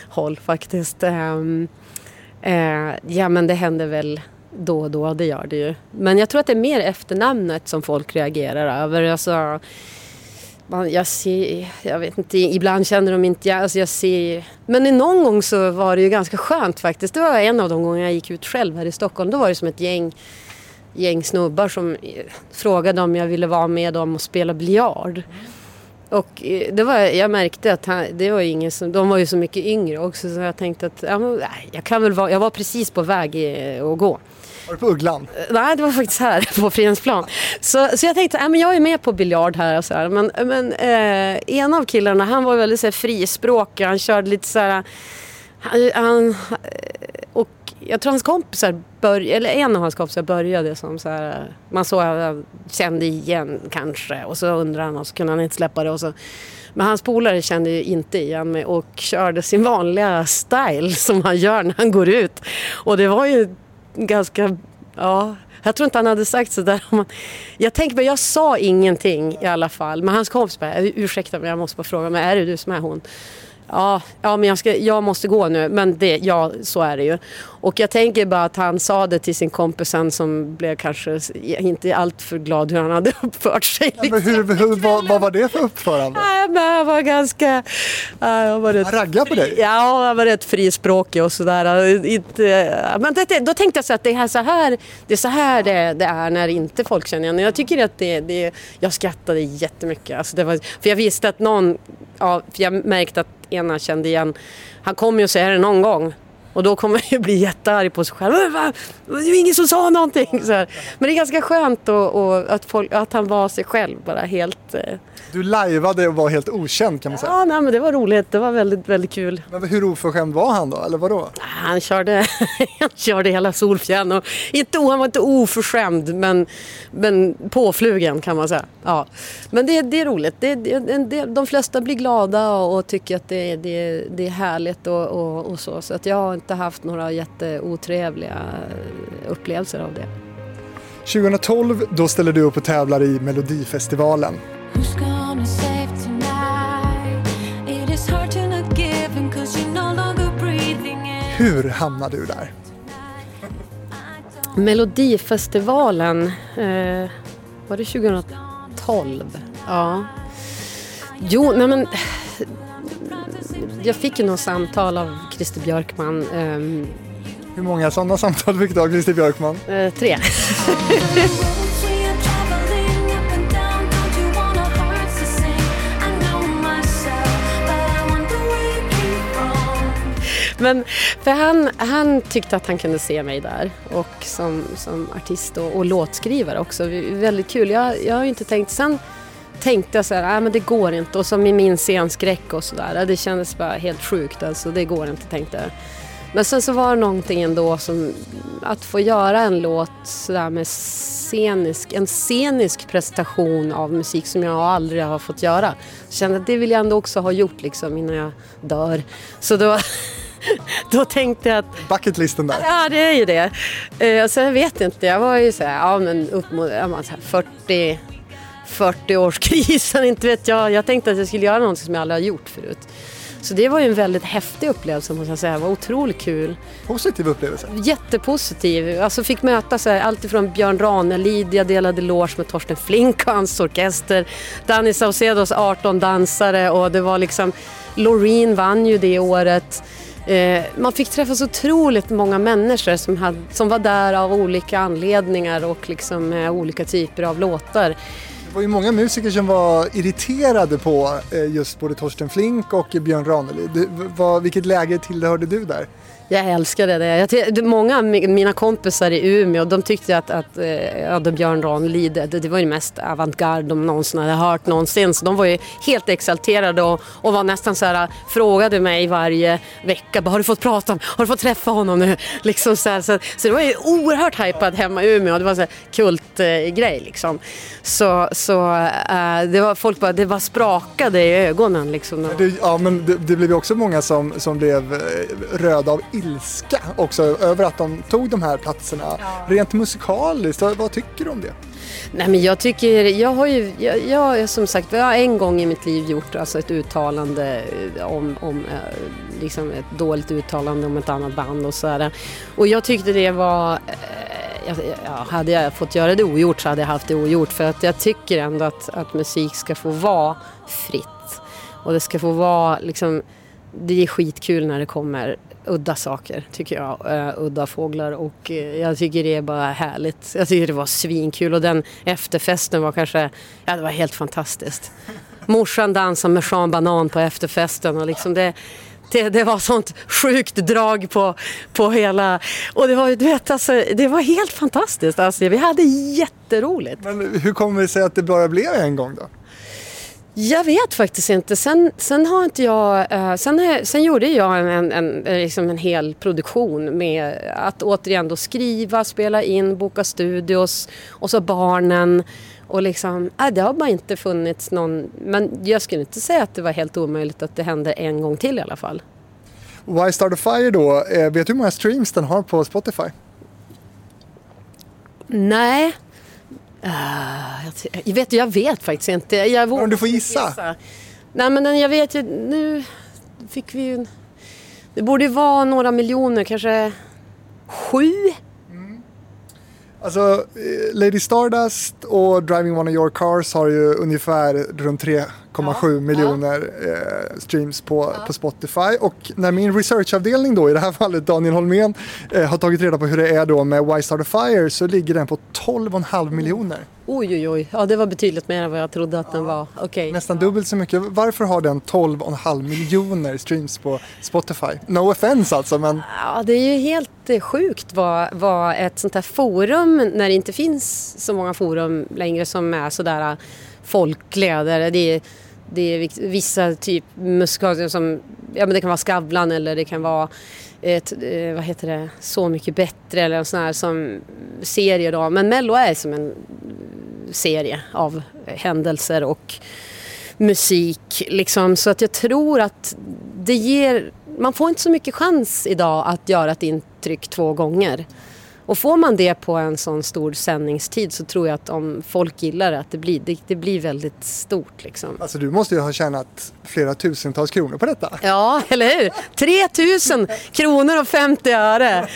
håll faktiskt. Ehm, eh, ja men det händer väl då och då, det gör det ju. Men jag tror att det är mer efternamnet som folk reagerar över. Alltså, man, jag ser, jag vet inte, ibland känner de inte, jag, alltså jag ser Men någon gång så var det ju ganska skönt faktiskt. Det var en av de gånger jag gick ut själv här i Stockholm. Då var det som ett gäng gäng snubbar som eh, frågade om jag ville vara med dem och spela biljard. Och eh, det var, jag märkte att han, det var ingen som, de var ju så mycket yngre också så jag tänkte att ja, men, jag kan väl vara, jag var precis på väg eh, att gå. Var det på Ugglan? Eh, nej, det var faktiskt här (laughs) på Fridhemsplan. Så, så jag tänkte, äh, men jag är med på biljard här och så här. Men, äh, men eh, en av killarna, han var väldigt så här, frispråkig. Han körde lite så här... Han, han, eh, och jag tror hans kompisar, började, eller en av hans kompisar började som så här... Man såg att han kände igen kanske och så undrade han och så kunde han inte släppa det. Och så, men hans polare kände ju inte igen mig och körde sin vanliga style som han gör när han går ut. Och det var ju ganska Ja, Jag tror inte han hade sagt sådär. Jag tänker bara, jag sa ingenting i alla fall. Men hans kompis bara, ursäkta men jag måste bara fråga, men är det du som är hon? Ja, ja men jag, ska, jag måste gå nu. Men det, ja, så är det ju. Och jag tänker bara att han sa det till sin kompis som blev kanske inte alltför glad hur han hade (laughs) uppfört sig. Ja, men hur, hur, vad, vad var det för uppförande? Nej, men han var ganska... Jag var rätt, Han raggar på dig? Ja, han var rätt frispråkig och sådär. Inte, men det, då tänkte jag så att det, här, så här, det är så här det, det är när inte folk känner igen. Jag tycker att det, det jag skrattade jättemycket. Alltså det var, för jag visste att någon, ja, för jag märkte att ena kände igen, han kommer ju att säga det någon gång. Och då kommer jag ju bli jättearg på sig själv. "Äh, va? Det ju ingen som sa någonting. Så här. Men det är ganska skönt och, och att, folk, att han var sig själv bara helt... Eh, Du lajvade och var helt okänd kan man säga. Ja, nej, men det var roligt. Det var väldigt, väldigt kul. Men hur oförskämd var han då? Eller vadå? Han körde, (laughs) han körde hela Solfjärden. Och inte, han var inte oförskämd, men, men påflugen kan man säga. Ja. Men det, det är roligt. Det, det, de flesta blir glada och, och tycker att det, det, det är härligt och, och, och så. Så att jag inte haft några jätteotrevliga upplevelser av det. 2012 då ställde du upp och tävlar i Melodifestivalen. Hur hamnade du där? Melodifestivalen, eh, var det 2012? Ja. Jo, nej men... Jag fick ju något samtal av Christer Björkman. ehm, Hur många sådana samtal fick du av Christer Björkman? eh, tre. Men för han, han tyckte att han kunde se mig där och som, som artist och, och låtskrivare också. Väldigt kul. Jag, jag har ju inte tänkt... Sen tänkte jag så här, nej men det går inte. Och som i min scenskräck och sådär. Det kändes bara helt sjukt. Alltså det går inte tänkte jag. Men sen så var det någonting ändå som att få göra en låt sådär med scenisk, en scenisk prestation av musik som jag aldrig har fått göra. Jag kände att det vill jag ändå också ha gjort liksom innan jag dör. Så då, (laughs) då tänkte jag att Bucketlisten där. Ja, det är ju det. Eh, så jag vet inte, jag var ju så här, ja men upp mot ja, men så här 40, 40-årskrisen, (laughs) inte vet jag. Jag tänkte att jag skulle göra något som jag aldrig har gjort förut. Så det var ju en väldigt häftig upplevelse måste jag säga. Det var otroligt kul. Positiv upplevelse. Jättepositiv. Alltså fick möta så här, allt ifrån Björn Ranelid, jag delade loge med Torsten Flink och hans orkester. Danny Saucedos 18 dansare och det var liksom Loreen vann ju det året. Eh, man fick träffa så otroligt många människor som, hade, som var där av olika anledningar och liksom med olika typer av låtar. Det var ju många musiker som var irriterade på eh, just både Torsten Flink och Björn Ranelid. Vilket läge tillhörde du där? Jag älskade det. Jag, många av mina kompisar i Umeå de tyckte att, att eh, ja, Björn Ranelid, det, det var ju det mest avantgarde de någonsin hade hört någonsin. Så de var ju helt exalterade och, och var nästan så här, frågade mig varje vecka. Har du fått prata om, har du fått träffa honom nu? (laughs) Liksom så, här, så, så det var ju oerhört hypat hemma i Umeå. Det var en kultgrej eh, liksom. Så, så eh, det var folk bara, det bara sprakade i ögonen liksom. Det, ja, men det, det blev ju också många som, som blev eh, röda av ilska också över att de tog de här platserna. Rent musikaliskt, vad, vad tycker du om det? Nej men jag tycker, jag har ju, jag, jag som sagt, jag har en gång i mitt liv gjort alltså ett uttalande eh, om, om eh, liksom ett dåligt uttalande om ett annat band och sådär. Och jag tyckte det var, eh, jag, ja, hade jag fått göra det ogjort så hade jag haft det ogjort för att jag tycker ändå att, att musik ska få vara fritt. Och det ska få vara liksom, det är skitkul när det kommer udda saker tycker jag. Uh, udda fåglar och uh, jag tycker det är bara härligt. Jag tycker det var svinkul och den efterfesten var kanske, ja det var helt fantastiskt. Morsan dansade med Jean Banan på efterfesten och liksom det det, det var sånt sjukt drag på, på hela... Och det var, du vet, alltså, det var helt fantastiskt. Alltså, vi hade jätteroligt. Men hur kommer det sig att det bara blev en gång då? Jag vet faktiskt inte. Sen, sen har inte jag... eh, sen, har sen gjorde jag en, en, en, eh, liksom en hel produktion med att återigen då skriva, spela in, boka studios och så barnen. Och liksom, äh, det har bara inte funnits någon... Men jag skulle inte säga att det var helt omöjligt att det hände en gång till i alla fall. Why Start a Fire då, eh, vet du hur många streams den har på Spotify? Nej. Uh, jag, vet, jag vet faktiskt inte. Jag vågar Om du får inte gissa. Nej men jag vet ju, nu fick vi ju... Det borde ju vara några miljoner, kanske sju? Alltså, eh, Lady Stardust och Driving One of Your Cars har ju ungefär runt 3,7 miljoner eh, streams på, på Spotify. Och när min researchavdelning då, i det här (laughs) fallet Daniel Holmén, eh, har tagit reda på hur det är då med Why Start a Fire så ligger den på 12,5 miljoner. Oj oj oj, ja det var betydligt mer än vad jag trodde att den var. Okej. Nästan dubbelt så mycket. Varför har den 12,5 miljoner streams på Spotify? No offense alltså, men Ja, det är ju helt eh, sjukt vad, vad ett sånt här forum, när det inte finns så många forum längre som är sådär eh, folkliga, där det är, det är vissa typ musikalier som, ja men det kan vara Skavlan eller det kan vara ett, eh, vad heter det, Så mycket bättre eller en sån här som serie då. Men Mello är som en serie av händelser och musik. Liksom. Så att jag tror att det ger... Man får inte så mycket chans idag att göra ett intryck två gånger. Och får man det på en sån stor sändningstid så tror jag att om folk gillar det, att det blir, det, det blir väldigt stort. Liksom. alltså, du måste ju ha tjänat flera tusentals kronor på detta. Ja, eller hur? 3000 kronor och 50 öre.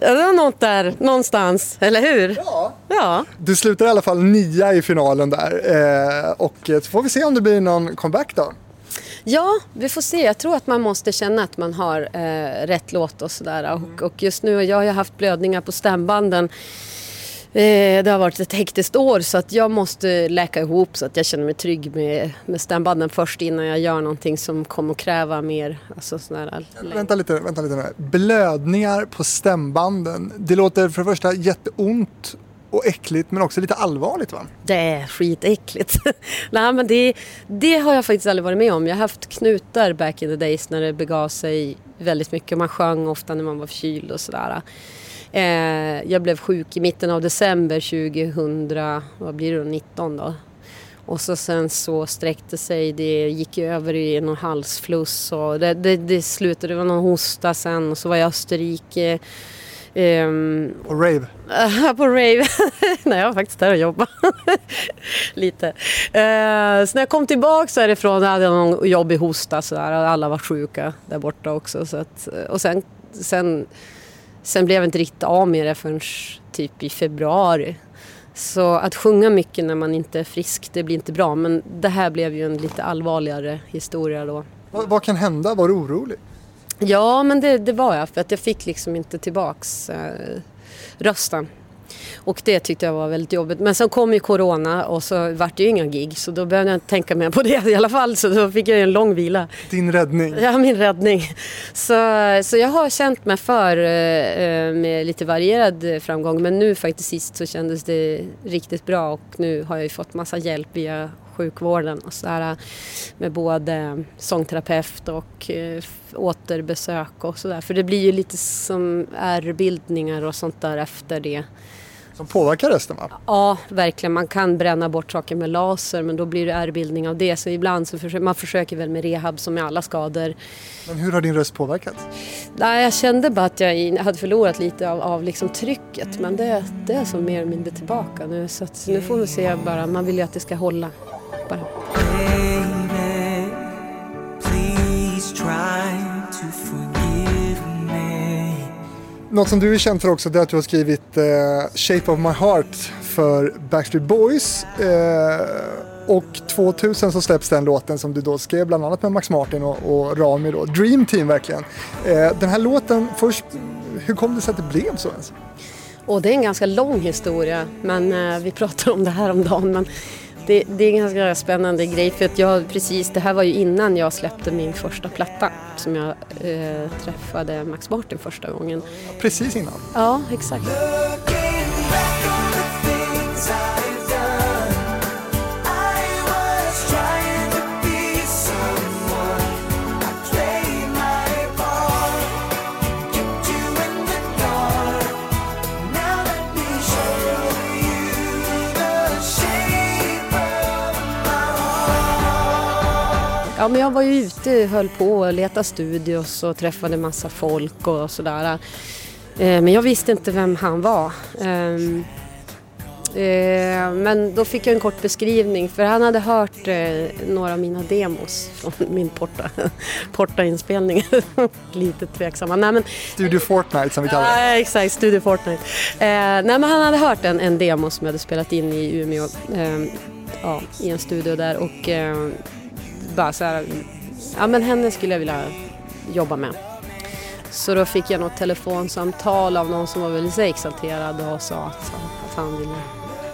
Det var något där någonstans, eller hur? Ja. Ja. Du slutar i alla fall nia i finalen där eh, och så får vi se om det blir någon comeback då. Ja, vi får se. Jag tror att man måste känna att man har eh, rätt låt och sådär. Och, och just nu, jag har ju haft blödningar på stämbanden. Eh, det har varit ett hektiskt år så att jag måste läka ihop så att jag känner mig trygg med, med stämbanden först innan jag gör någonting som kommer att kräva mer. Alltså sån här, Vänta lite, vänta lite. Blödningar på stämbanden. Det låter för det första jätteont och äckligt men också lite allvarligt va? Det är skitäckligt. (laughs) Nej, men det, det har jag faktiskt aldrig varit med om. Jag har haft knutar back in the days när det begav sig väldigt mycket. Man sjöng ofta när man var förkyld och sådär. Eh, jag blev sjuk i mitten av december 2000, vad blir det då, 19 då. Och så sen så sträckte sig, det gick över i någon halsfluss och det, det, det slutade, det var någon hosta sen och så var jag i Österrike. Ehm, Och rave. Uh, på rave. (laughs) (laughs) Nej, jag var faktiskt där och jobbade. (laughs) Lite. Eh, så när jag kom tillbaka därifrån hade jag någon jobbig hosta sådär. Alla var sjuka där borta också. Så att, och sen, sen, sen blev jag inte riktigt av med det förrän typ i februari. Så att sjunga mycket när man inte är frisk, det blir inte bra. Men det här blev ju en lite allvarligare historia då. Vad, vad kan hända? Var du orolig? Ja, men det, det var jag för att jag fick liksom inte tillbaks eh, rösten. Och det tyckte jag var väldigt jobbigt. Men sen kom ju corona och så vart det ju inga gig så då behövde jag inte tänka mer på det (laughs) i alla fall. Så då fick jag ju en lång vila. Din räddning. Ja, min räddning. Så, så jag har känt mig för eh, eh, med lite varierad eh, framgång. Men nu faktiskt sist så kändes det riktigt bra och nu har jag ju fått massa hjälp via sjukvården och så där, med både sångterapeut och eh, återbesök och sådär. För det blir ju lite som ärrbildningar och sånt där efter det. Som påverkar rösten va? Ja, verkligen. Man kan bränna bort saker med laser men då blir det ärrbildning av det. Så ibland så försöker man försöker väl med rehab som med alla skador. Men hur har din röst påverkats? Nej, jag kände bara att jag hade förlorat lite av, av liksom trycket men det, det är som mer eller mindre tillbaka nu. Så att, nu får vi se bara. Man vill ju att det ska hålla. Bara. Något som du är känd för också det är att du har skrivit eh, Shape of My Heart för Backstreet Boys. Eh, och 2000 så släpps den låten som du då skrev bland annat med Max Martin och, och Rami då. Dream Team verkligen. Eh, den här låten, först, hur kom det sig att det blev så ens? Och det är en ganska lång historia men eh, vi pratade om det här om dagen. Men det, det är en ganska spännande grej för att jag precis, det här var ju innan jag släppte min första platta som jag eh, träffade Max Martin första gången. Precis innan. Ja, exakt. Ja, men jag var ju ute, höll på och letade studios och träffade massa folk och sådär. Eh, Men jag visste inte vem han var. Ehm, Eh, men då fick jag en kort beskrivning för han hade hört eh, några av mina demos (laughs) från min porta, porta-inspelning. (laughs) Lite tveksamma. Nej, men, Studio Fortnite som vi kallar det. Ja, exakt, Studio Fortnite. Nej, men han hade hört en, en demo som jag hade spelat in i Umeå, eh, ja, i en studio där och eh, bara så här, ja men henne skulle jag vilja jobba med. Så då fick jag något telefonsamtal av någon som var väldigt exalterad och sa att, att han ville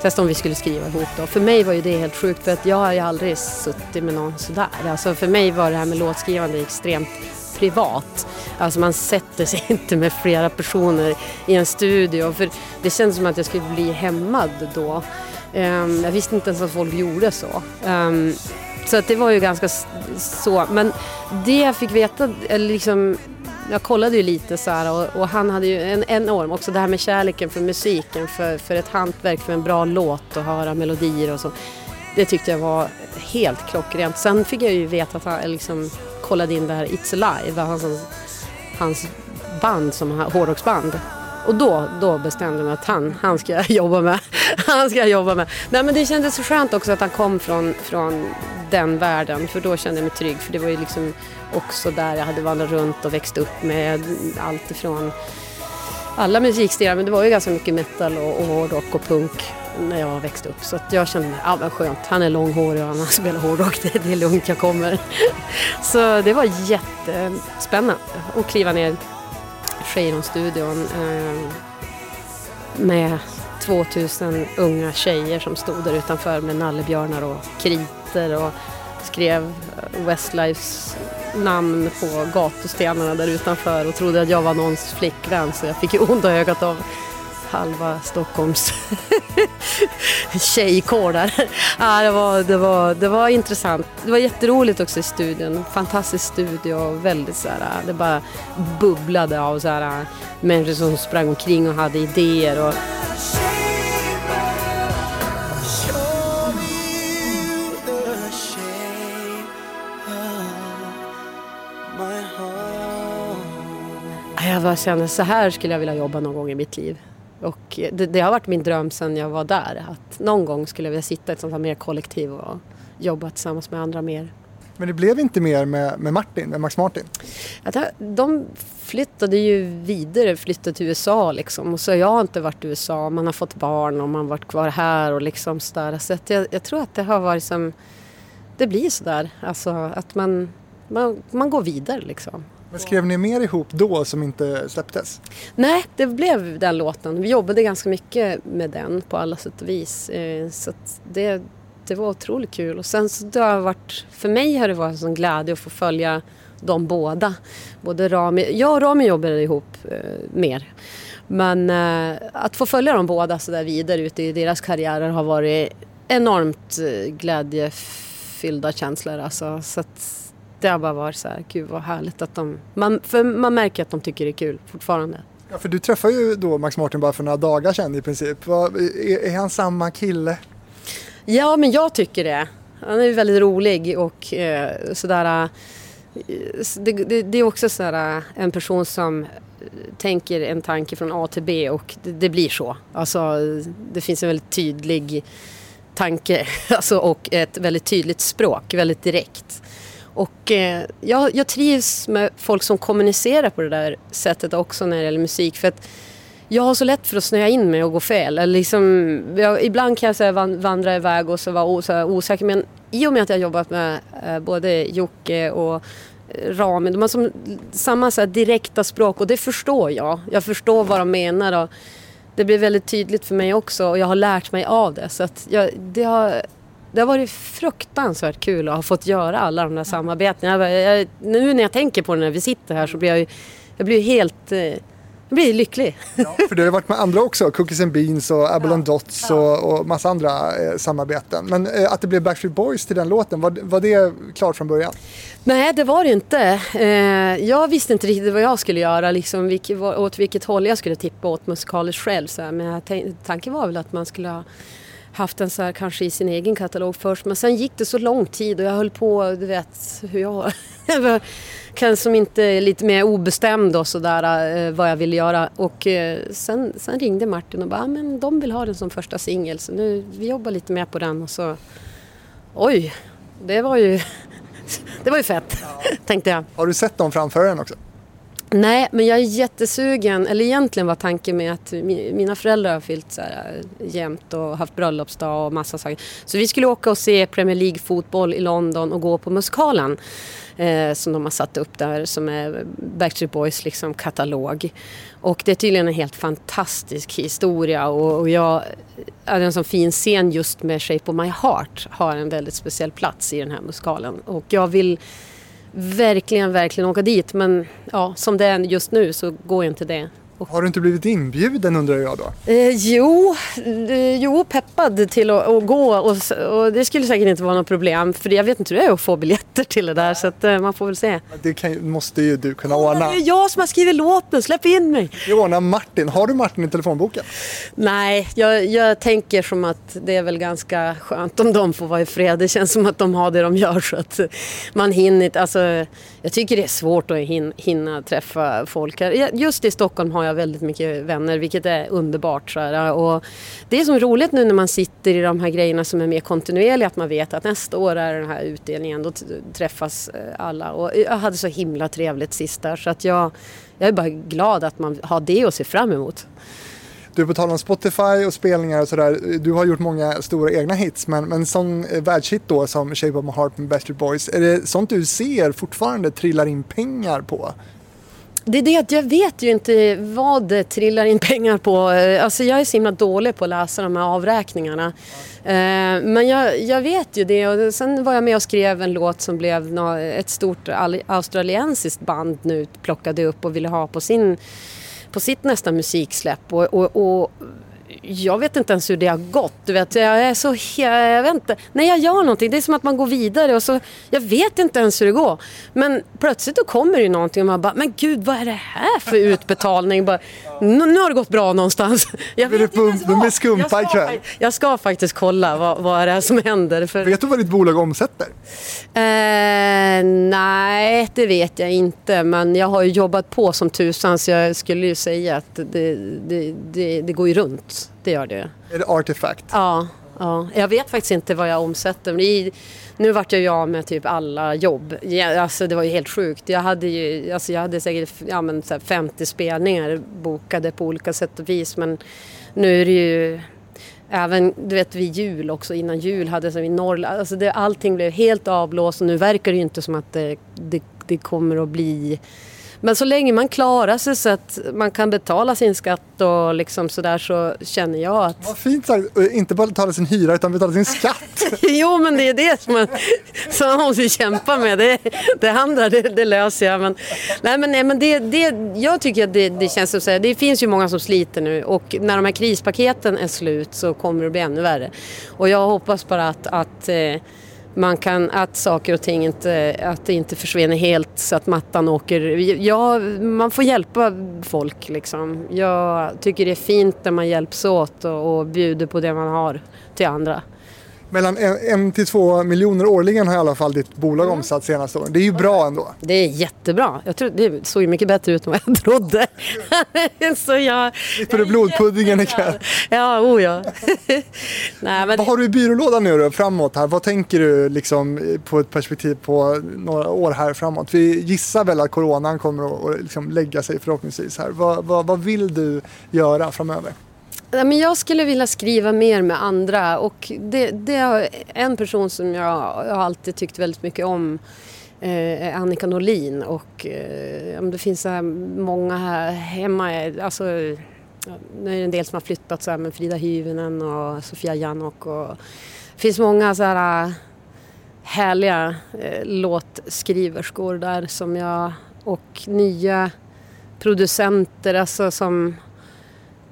testa om vi skulle skriva ihop då. För mig var ju det helt sjukt för att jag har ju aldrig suttit med någon sådär. Alltså för mig var det här med låtskrivande extremt privat. Alltså man sätter sig (laughs) inte med flera personer i en studio för det kändes som att jag skulle bli hämmad då. Ehm, jag visste inte ens att folk gjorde så. Ehm, så att det var ju ganska så. Men det jag fick veta, eller liksom, jag kollade ju lite så här och, och han hade ju en enorm, också det här med kärleken för musiken, för, för ett hantverk, för en bra låt och höra melodier och så. Det tyckte jag var helt klockrent. Sen fick jag ju veta att han liksom kollade in det här It's Alive, hans, hans band som hårdrocksband. Och då, då bestämde jag mig att han, han ska jag jobba med. (laughs) Han ska jag jobba med. Nej, men det kändes så skönt också att han kom från, från den världen. För då kände jag mig trygg. För det var ju liksom också där jag hade vandrat runt och växt upp med allt ifrån alla musikstilar. Men det var ju ganska mycket metal och, och hårdrock och punk när jag växte upp. Så att jag kände mig, ja men skönt. Han är långhårig och han (laughs) spelar hårdrock. Det, det är lugnt, jag kommer. (laughs) Så det var jättespännande att kliva ner Cheiron-studion eh, med 2000 unga tjejer som stod där utanför med nallebjörnar och kriter och skrev Westlifes namn på gatustenarna där utanför och trodde att jag var någons flickvän så jag fick ju (laughs) ont i ögat av halva Stockholms (laughs) tjejkår där. Ja, det, var, det, var, det var intressant. Det var jätteroligt också i studion. Fantastisk studio och väldigt så här, det bara bubblade av så här, människor som sprang omkring och hade idéer. Och, jag bara kände så här skulle jag vilja jobba någon gång i mitt liv. Och det, det har varit min dröm sedan jag var där. Att någon gång skulle jag vilja sitta i ett sånt här mer kollektiv och jobba tillsammans med andra mer. Men det blev inte mer med, med Martin, med Max Martin. Att de flyttade ju vidare, flyttade till USA liksom. Och så jag har inte varit i USA, man har fått barn och man har varit kvar här och liksom sådär. Så jag, jag tror att det har varit som, det blir sådär. Alltså att man, man, man går vidare liksom. Men skrev ni mer ihop då som inte släpptes? Nej, det blev den låten. Vi jobbade ganska mycket med den på alla sätt och vis. Eh, så att det, det var otroligt kul. Och sen så det har varit, för mig har det varit en sån glädje att få följa de båda. Både Rami, jag och Rami jobbade ihop eh, mer. Men eh, att få följa dem båda så där vidare ute i deras karriärer har varit enormt eh, glädjefyllda känslor. Alltså, så att det har bara varit så här, gud vad härligt att de... Man, för man märker att de tycker det är kul fortfarande. Ja, för du träffade ju då Max Martin bara för några dagar sedan i princip. Vad- Är, är han samma kille? Ja, men jag tycker det. Han är väldigt rolig och eh, sådär... eh, Det, det, det är också sådär eh, en person som tänker en tanke från A till B och det, det blir så. Alltså, det finns en väldigt tydlig tanke (laughs) alltså, och ett väldigt tydligt språk, väldigt direkt. Och eh, jag, jag trivs med folk som kommunicerar på det där sättet också när det gäller musik. För att jag har så lätt för att snöa in mig och gå fel. Eller liksom, jag, ibland kan jag så här, vandra iväg och så vara så här, osäker. Men i och med att jag har jobbat med eh, både Jocke och eh, Rami, de har som, samma så här, direkta språk och det förstår jag. Jag förstår vad de menar och det blir väldigt tydligt för mig också och jag har lärt mig av det. Så att jag, det, har, det har varit fruktansvärt kul att ha fått göra alla de där samarbetena. Jag, jag, nu när jag tänker på det när vi sitter här så blir jag jag blir helt eh, jag blir lycklig. För du har varit med andra också, Cookies and Beans och Abalone Dots och, och massa andra eh, samarbeten. Men eh, att det blev Backstreet Boys till den låten, var, var det klart från början? Nej, det var det inte. Eh, jag visste inte riktigt vad jag skulle göra, liksom, vad- åt vilket håll jag skulle tippa åt musikaliskt själv. Så här. Men tanken var väl att man skulle ha haft den så här, kanske i sin egen katalog först. Men sen gick det så lång tid och jag höll på, du vet hur jag (laughs) kan som inte är lite mer obestämd och sådär eh, vad jag ville göra. Och eh, sen, sen ringde Martin och bara, "Ah, men de vill ha den som första singel så nu, vi jobbar lite mer på den och så, oj, det var ju, (laughs) det var ju fett, tänkte jag. Har du sett dem framför den också? Nej, men jag är jättesugen. Eller egentligen var tanken med att mina föräldrar har fyllt så här eh, jämt och haft bröllopsdag och massa saker. Så vi skulle åka och se Premier League-fotboll i London och gå på musikalen eh, som de har satt upp där som är Backstreet Boys liksom, katalog. Och det är tydligen en helt fantastisk historia och, och jag eh, hade en sån fin scen just med Shape of My Heart har en väldigt speciell plats i den här musikalen. Och jag vill verkligen, verkligen åka dit. Men ja, som det är just nu så går ju inte det. Har du inte blivit inbjuden undrar jag då? eh, jo, eh, jo, peppad till att, att gå och, och det skulle säkert inte vara något problem. För jag vet inte hur det är att få biljetter till det där så att, eh, man får väl se. Det kan, måste ju du kunna ordna. Det är jag som har skrivit låten, släpp in mig! Vi ordnar Martin. Har du Martin i telefonboken? Nej, jag, jag tänker som att det är väl ganska skönt om de får vara i fred. Det känns som att de har det de gör så att man hinner inte. Alltså, jag tycker det är svårt att hin, hinna träffa folk här. Just i Stockholm har jag väldigt mycket vänner, vilket är underbart. Så här. Och det är så roligt nu när man sitter i de här grejerna som är mer kontinuerliga, att man vet att nästa år är den här utdelningen, då träffas eh, alla. Och jag hade så himla trevligt sist där, så att jag, jag är bara glad att man har det att se fram emot. Du, på tal om Spotify och spelningar och sådär. Du har gjort många stora egna hits, men, men sån eh, världshit då som Shape of My Heart med Backstreet Boys. Är det sånt du ser fortfarande trillar in pengar på? Det är det att jag vet ju inte vad det trillar in pengar på. Eh, alltså jag är så himla dålig på att läsa de här avräkningarna. Eh, men jag, jag vet ju det och sen var jag med och skrev en låt som blev ett stort australiensiskt band nu plockade upp och ville ha på, sin, på sitt nästa musiksläpp. Och, och, och jag vet inte ens hur det har gått. Du vet, jag är så... Jag vet inte. När jag gör någonting, det är som att man går vidare och så... Jag vet inte ens hur det går. Men plötsligt då kommer det ju någonting och man bara, men gud vad är det här för utbetalning? Bara, nu, nu har det gått bra någonstans. (laughs) Jag Blir vet det inte med skumpa ikväll? Jag ska faktiskt kolla vad, vad är det är som händer. För, Vet du vad ditt bolag omsätter? Eh, nej, det vet jag inte. Men jag har ju jobbat på som tusan så jag skulle ju säga att det, det, det, det går ju runt. Det gör det. Är det Artifact? Ja, ja. Jag vet faktiskt inte vad jag omsätter. Men i, nu vart jag ju av med typ alla jobb. Ja, alltså det var ju helt sjukt. Jag hade ju alltså jag hade säkert ja, men, så här 50 spelningar bokade på olika sätt och vis. Men nu är det ju Även du vet vid jul också, innan jul hade vi Norrland, alltså det, allting blev helt avblåst och nu verkar det ju inte som att det, det, det kommer att bli men så länge man klarar sig så att man kan betala sin skatt och liksom sådär så känner jag att Vad fint sagt. Och Inte bara betala sin hyra utan betala sin skatt. (laughs) Jo, men det är det som man, som man måste kämpa med. Det, det andra, det, det löser jag. Men, nej, men, nej, men det, det, jag tycker att det, det känns som här, det finns ju många som sliter nu och när de här krispaketen är slut så kommer det bli ännu värre. Och jag hoppas bara att, att eh, man kan, att saker och ting inte, att det inte försvinner helt så att mattan åker. Ja, man får hjälpa folk liksom. Jag tycker det är fint när man hjälps åt och, och bjuder på det man har till andra. Mellan en, en till två miljoner årligen har i alla fall ditt bolag omsatt senaste åren. Det är ju bra ändå. Det är jättebra. Jag tror, det såg ju mycket bättre ut än vad jag trodde. (laughs) Så jag... Slipper du blodpuddingen ikväll. Ja, oh ja. (laughs) Nej, men Vad har du i byrålådan nu då framåt här? Vad tänker du liksom på ett perspektiv på några år här framåt? Vi gissar väl att coronan kommer att liksom lägga sig förhoppningsvis här. Vad, vad, vad vill du göra framöver? Men jag skulle vilja skriva mer med andra och det, det är en person som jag, jag har alltid tyckt väldigt mycket om eh, är Annika Norlin och eh, det finns så här många här hemma, alltså nu är det en del som har flyttat så här med Frida Hyvönen och Sofia Jannok och det finns många så här eh, härliga eh, låtskriverskor där som jag och nya producenter alltså som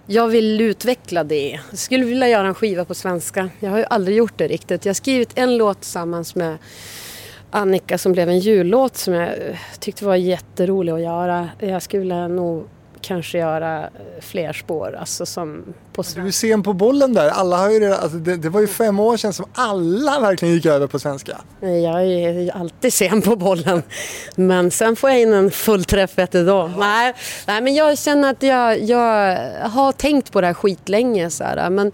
jag vill utveckla det. Jag skulle vilja göra en skiva på svenska. Jag har ju aldrig gjort det riktigt. Jag har skrivit en låt tillsammans med Annika som blev en jullåt som jag tyckte var jätterolig att göra. Jag skulle nog kanske göra eh, fler spår. Alltså som på Du är sen på bollen där. Alla har ju redan, alltså det, det var ju fem år sedan som alla verkligen gick över på svenska. Jag är ju alltid sen på bollen. Men sen får jag in en fullträff vet du då. Nej, nej, men jag känner att jag, jag har tänkt på det här skitlänge. Så här, men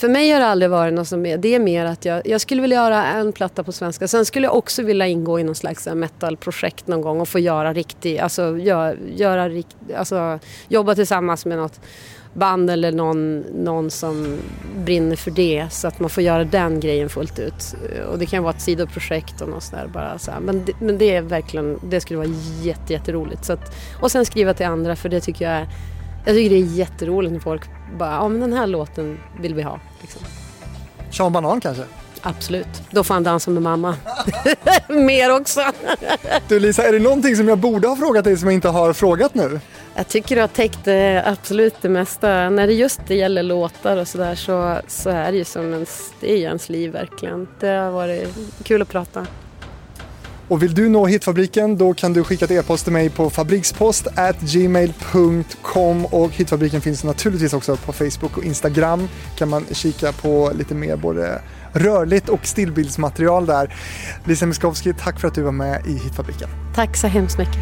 för mig har det aldrig varit något som är, det är mer att jag, jag skulle vilja göra en platta på svenska. Sen skulle jag också vilja ingå i någon slags metalprojekt någon gång och få göra riktig, alltså, göra, göra rikt, alltså jobba tillsammans med något band eller någon, någon som brinner för det så att man får göra den grejen fullt ut. Och det kan vara ett sidoprojekt och något sådär bara så här. Men, det, men det är verkligen, det skulle vara jätte, jätteroligt. Så att, och sen skriva till andra för det tycker jag är, jag tycker det är jätteroligt när folk bara, ja men den här låten vill vi ha. Liksom. Sean Banan kanske? Absolut, då får han dansa med mamma. (laughs) Mer också. Du Lisa, är det någonting som jag borde ha frågat dig som jag inte har frågat nu? Jag tycker du har täckt absolut det mesta. När det just det gäller låtar och sådär så, så är det ju som ens, det är ens liv verkligen. Det har varit kul att prata. Och vill du nå Hitfabriken då kan du skicka ett e-post till mig på fabrikspost gmail.com och Hitfabriken finns naturligtvis också på Facebook och Instagram. kan man kika på lite mer både rörligt och stillbildsmaterial där. Lisa Miskovsky, tack för att du var med i Hitfabriken. Tack så hemskt mycket.